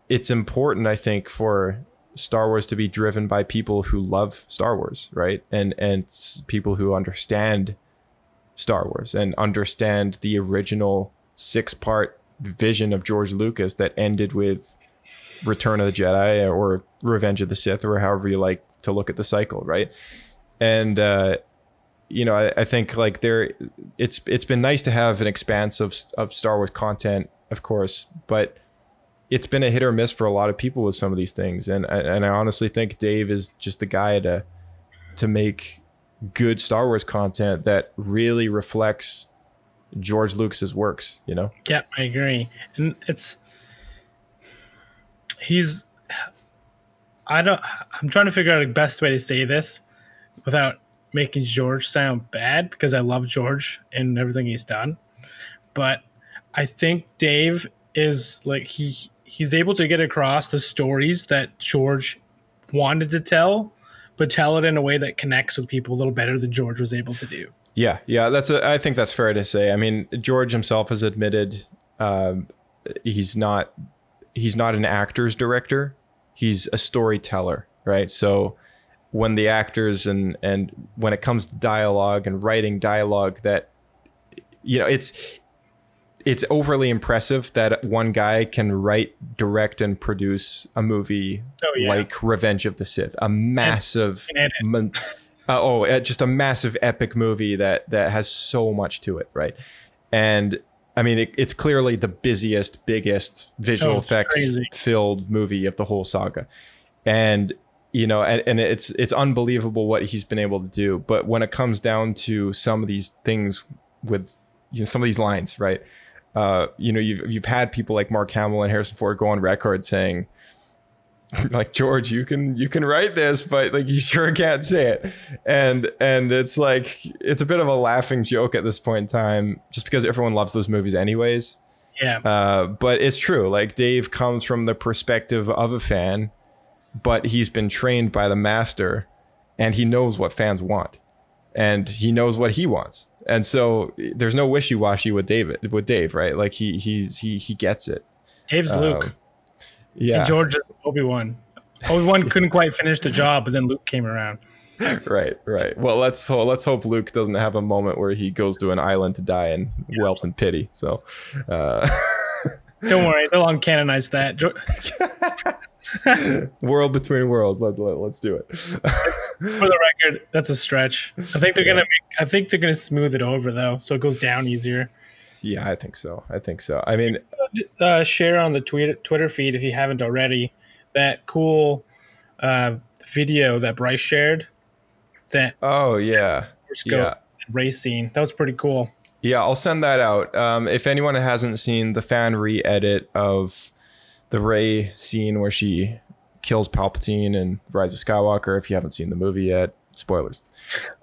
Speaker 1: it's important, I think, for Star Wars to be driven by people who love Star Wars, right? And and people who understand Star Wars and understand the original six part vision of George Lucas that ended with Return of the Jedi or Revenge of the Sith or however you like to look at the cycle, right? And uh, you know, I, I think like there, it's it's been nice to have an expanse of of Star Wars content, of course, but it's been a hit or miss for a lot of people with some of these things, and and I honestly think Dave is just the guy to to make good Star Wars content that really reflects George Lucas's works, you know?
Speaker 3: Yeah, I agree. And it's he's I don't I'm trying to figure out the best way to say this without making George sound bad because I love George and everything he's done. But I think Dave is like he he's able to get across the stories that George wanted to tell, but tell it in a way that connects with people a little better than George was able to do.
Speaker 1: Yeah, yeah, that's a, I think that's fair to say. I mean, George himself has admitted um, he's not he's not an actor's director. He's a storyteller, right? So when the actors and and when it comes to dialogue and writing dialogue that you know, it's it's overly impressive that one guy can write, direct, and produce a movie
Speaker 3: Oh, yeah.
Speaker 1: like Revenge of the Sith, a massive, uh, oh, uh, just a massive epic movie that that has so much to it, right? And I mean, it, it's clearly the busiest, biggest visual
Speaker 3: Oh,
Speaker 1: effects
Speaker 3: crazy.
Speaker 1: filled movie of the whole saga, and you know, and, and it's it's unbelievable what he's been able to do. But when it comes down to some of these things with you know, some of these lines, right? Uh, you know, you've you've had people like Mark Hamill and Harrison Ford go on record saying, [laughs] like George, you can you can write this, but like you sure can't say it, and and it's like it's a bit of a laughing joke at this point in time, just because everyone loves those movies anyways.
Speaker 3: Yeah.
Speaker 1: Uh, but it's true. Like Dave comes from the perspective of a fan, but he's been trained by the master, and he knows what fans want, and he knows what he wants, and so there's no wishy washy with David with Dave, right? Like he he's he he gets it.
Speaker 3: Dave's Luke.
Speaker 1: Um, Yeah,
Speaker 3: And George is Obi Wan. Obi Wan [laughs] couldn't quite finish the job, but then Luke came around.
Speaker 1: right, right. Well, let's ho- let's hope Luke doesn't have a moment where he goes to an island to die in wealth and pity. So, uh, [laughs]
Speaker 3: Don't worry, they'll uncanonize that. [laughs]
Speaker 1: World between worlds. Let, let, let's do it.
Speaker 3: For the record, that's a stretch. I think they're gonna. Make, I think they're gonna smooth it over though, so it goes down easier.
Speaker 1: Yeah, I think so. I think so. I mean,
Speaker 3: Uh, share on the Twitter Twitter feed if you haven't already that cool uh, video that Bryce shared. That
Speaker 1: oh yeah, yeah.
Speaker 3: race scene. That was pretty cool.
Speaker 1: Yeah, I'll send that out. Um, if anyone hasn't seen the fan re-edit of the Rey scene where she kills Palpatine and Rise of Skywalker, if you haven't seen the movie yet, spoilers.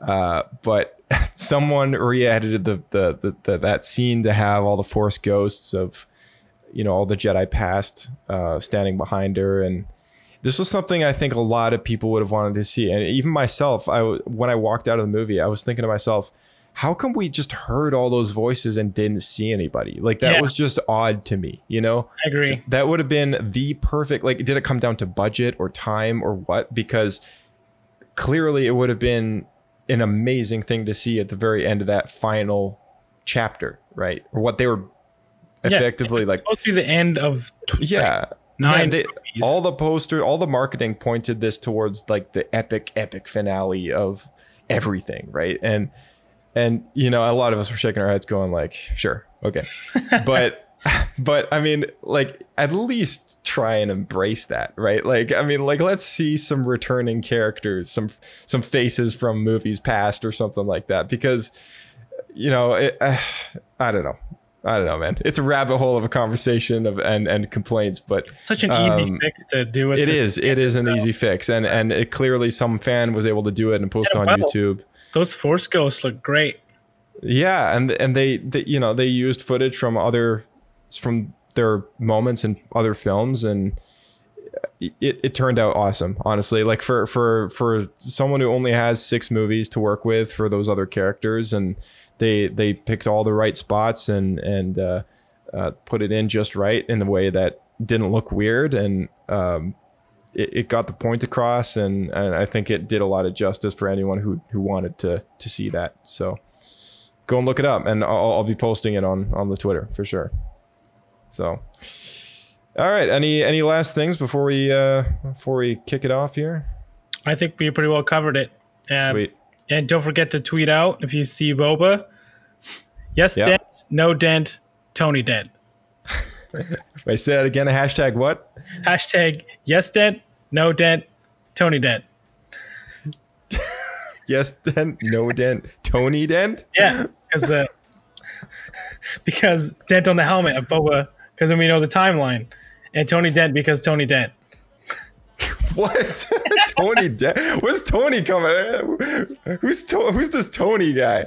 Speaker 1: Uh, but [laughs] someone re-edited the, the, the, the that scene to have all the Force ghosts of you know all the Jedi past uh, standing behind her, and this was something I think a lot of people would have wanted to see, and even myself. I when I walked out of the movie, I was thinking to myself how come we just heard all those voices and didn't see anybody? Like that
Speaker 3: Yeah.
Speaker 1: was just odd to me, you know?
Speaker 3: I agree.
Speaker 1: That would have been the perfect like did it come down to budget or time or what? Because clearly it would have been an amazing thing to see at the very end of that final chapter, right? Or what they were effectively
Speaker 3: it's
Speaker 1: like
Speaker 3: supposed to be the end of tw-
Speaker 1: yeah.
Speaker 3: nine
Speaker 1: Yeah, they- all the poster, all the marketing pointed this towards like the epic, epic finale of everything, right? And and you know, a lot of us were shaking our heads, going like, "Sure, okay," [laughs] but but I mean, like at least try and embrace that, right? Like, I mean, like let's see some returning characters, some some faces from movies past or something like that, because you know, it, uh, I don't know. I don't know, man. It's a rabbit hole of a conversation of and and complaints, but
Speaker 3: such an easy
Speaker 1: um,
Speaker 3: fix to do it.
Speaker 1: it
Speaker 3: to-
Speaker 1: is it is an easy fix, and and it clearly some fan was able to do it and post
Speaker 3: Yeah,
Speaker 1: on
Speaker 3: well.
Speaker 1: YouTube.
Speaker 3: Those Force ghosts look great.
Speaker 1: Yeah, and and they, they you know they used footage from other from their moments in other films, and it, it turned out awesome. Honestly, like for for for someone who only has six movies to work with for those other characters, and they they picked all the right spots and and uh, uh, put it in just right in a way that didn't look weird and um, it, it got the point across and, and I think it did a lot of justice for anyone who who wanted to to see that. So go and look it up and I'll, I'll be posting it on on the Twitter for sure. So all right, any any last things before we uh before we kick it off here?
Speaker 3: I think we pretty well covered it. Um,
Speaker 1: Sweet.
Speaker 3: And don't forget to tweet out if you see Boba. Yes, dent. No dent. Tony dent. [laughs]
Speaker 1: Wait, say that again. A hashtag what?
Speaker 3: Hashtag yes dent. No dent. Tony dent. [laughs]
Speaker 1: Yes dent, no dent, Tony dent.
Speaker 3: Yeah, because uh, [laughs] because dent on the helmet of Boba. Because then we know the timeline, and Tony dent because Tony dent. [laughs]
Speaker 1: What? Tony dent? Where's Tony coming? Who's to- who's this Tony guy?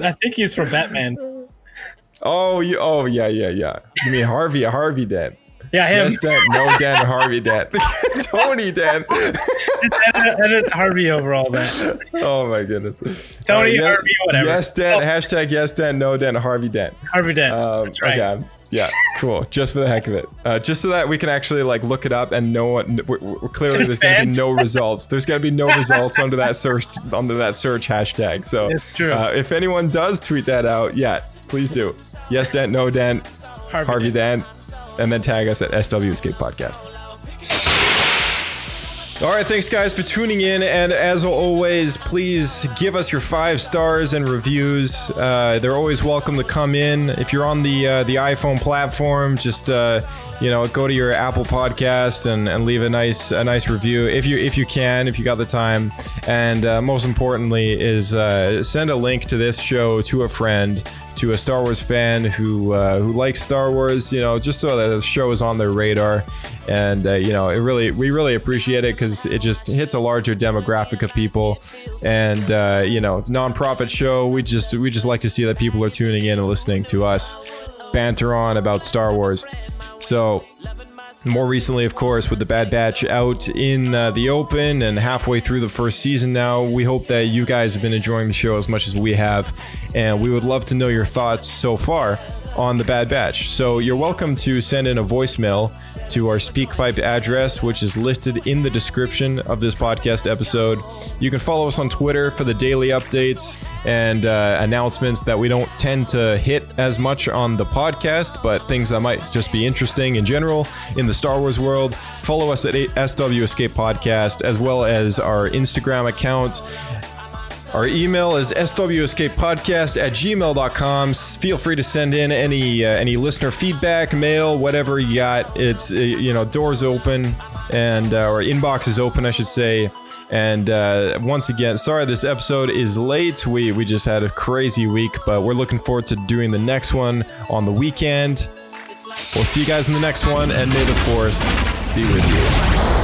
Speaker 3: I think he's from Batman.
Speaker 1: Oh, you, oh yeah, yeah, yeah. You mean Harvey? Harvey dent.
Speaker 3: Yeah, him.
Speaker 1: Yes dent, no dent, Harvey dent. [laughs] Tony dent.
Speaker 3: edit, edit Harvey over all that.
Speaker 1: Oh my goodness.
Speaker 3: Tony,
Speaker 1: Uh,
Speaker 3: Harvey, whatever.
Speaker 1: Yes dent.
Speaker 3: Oh.
Speaker 1: Hashtag yes dent, no dent, Harvey dent.
Speaker 3: Harvey dent.
Speaker 1: Um,
Speaker 3: That's right.
Speaker 1: Okay. Yeah, cool. Just for the heck of it, uh, just so that we can actually like look it up and no one. We're, we're clearly, there's going to be no results. There's going to be no [laughs] results under that search under that search hashtag. So,
Speaker 3: It's true.
Speaker 1: Uh, if anyone does tweet that out, yeah, please do. Yes, dent, no dent,
Speaker 3: Harvey,
Speaker 1: Harvey
Speaker 3: dent.
Speaker 1: and then tag us at SW Escape Podcast. All right, thanks guys for tuning in, and as always, please give us your five stars and reviews. Uh, they're always welcome to come in. If you're on the uh, the iPhone platform, just uh, you know go to your Apple Podcast and, and leave a nice a nice review if you if you can if you got the time. And uh, most importantly, is uh, send a link to this show to a friend to a Star Wars fan who uh, who likes Star Wars, you know, just so that the show is on their radar, and uh, you know, it really we really appreciate it because it just hits a larger demographic of people, and uh, you know, nonprofit show. We just we just like to see that people are tuning in and listening to us banter on about Star Wars. So more recently, of course, with the Bad Batch out in uh, the open and halfway through the first season now, we hope that you guys have been enjoying the show as much as we have. And we would love to know your thoughts so far on the Bad Batch. So you're welcome to send in a voicemail to our SpeakPipe address, which is listed in the description of this podcast episode. You can follow us on Twitter for the daily updates and uh, announcements that we don't tend to hit as much on the podcast, but things that might just be interesting in general in the Star Wars world. Follow us at SW Escape Podcast as well as our Instagram account. Our email is swescapepodcast at gmail.com. Feel free to send in any uh, any listener feedback, mail, whatever you got. It's uh, you know doors open and uh, inbox is open, I should say. And uh, once again, sorry this episode is late. We we just had a crazy week, but we're looking forward to doing the next one on the weekend. We'll see you guys in the next one, and may the force be with you.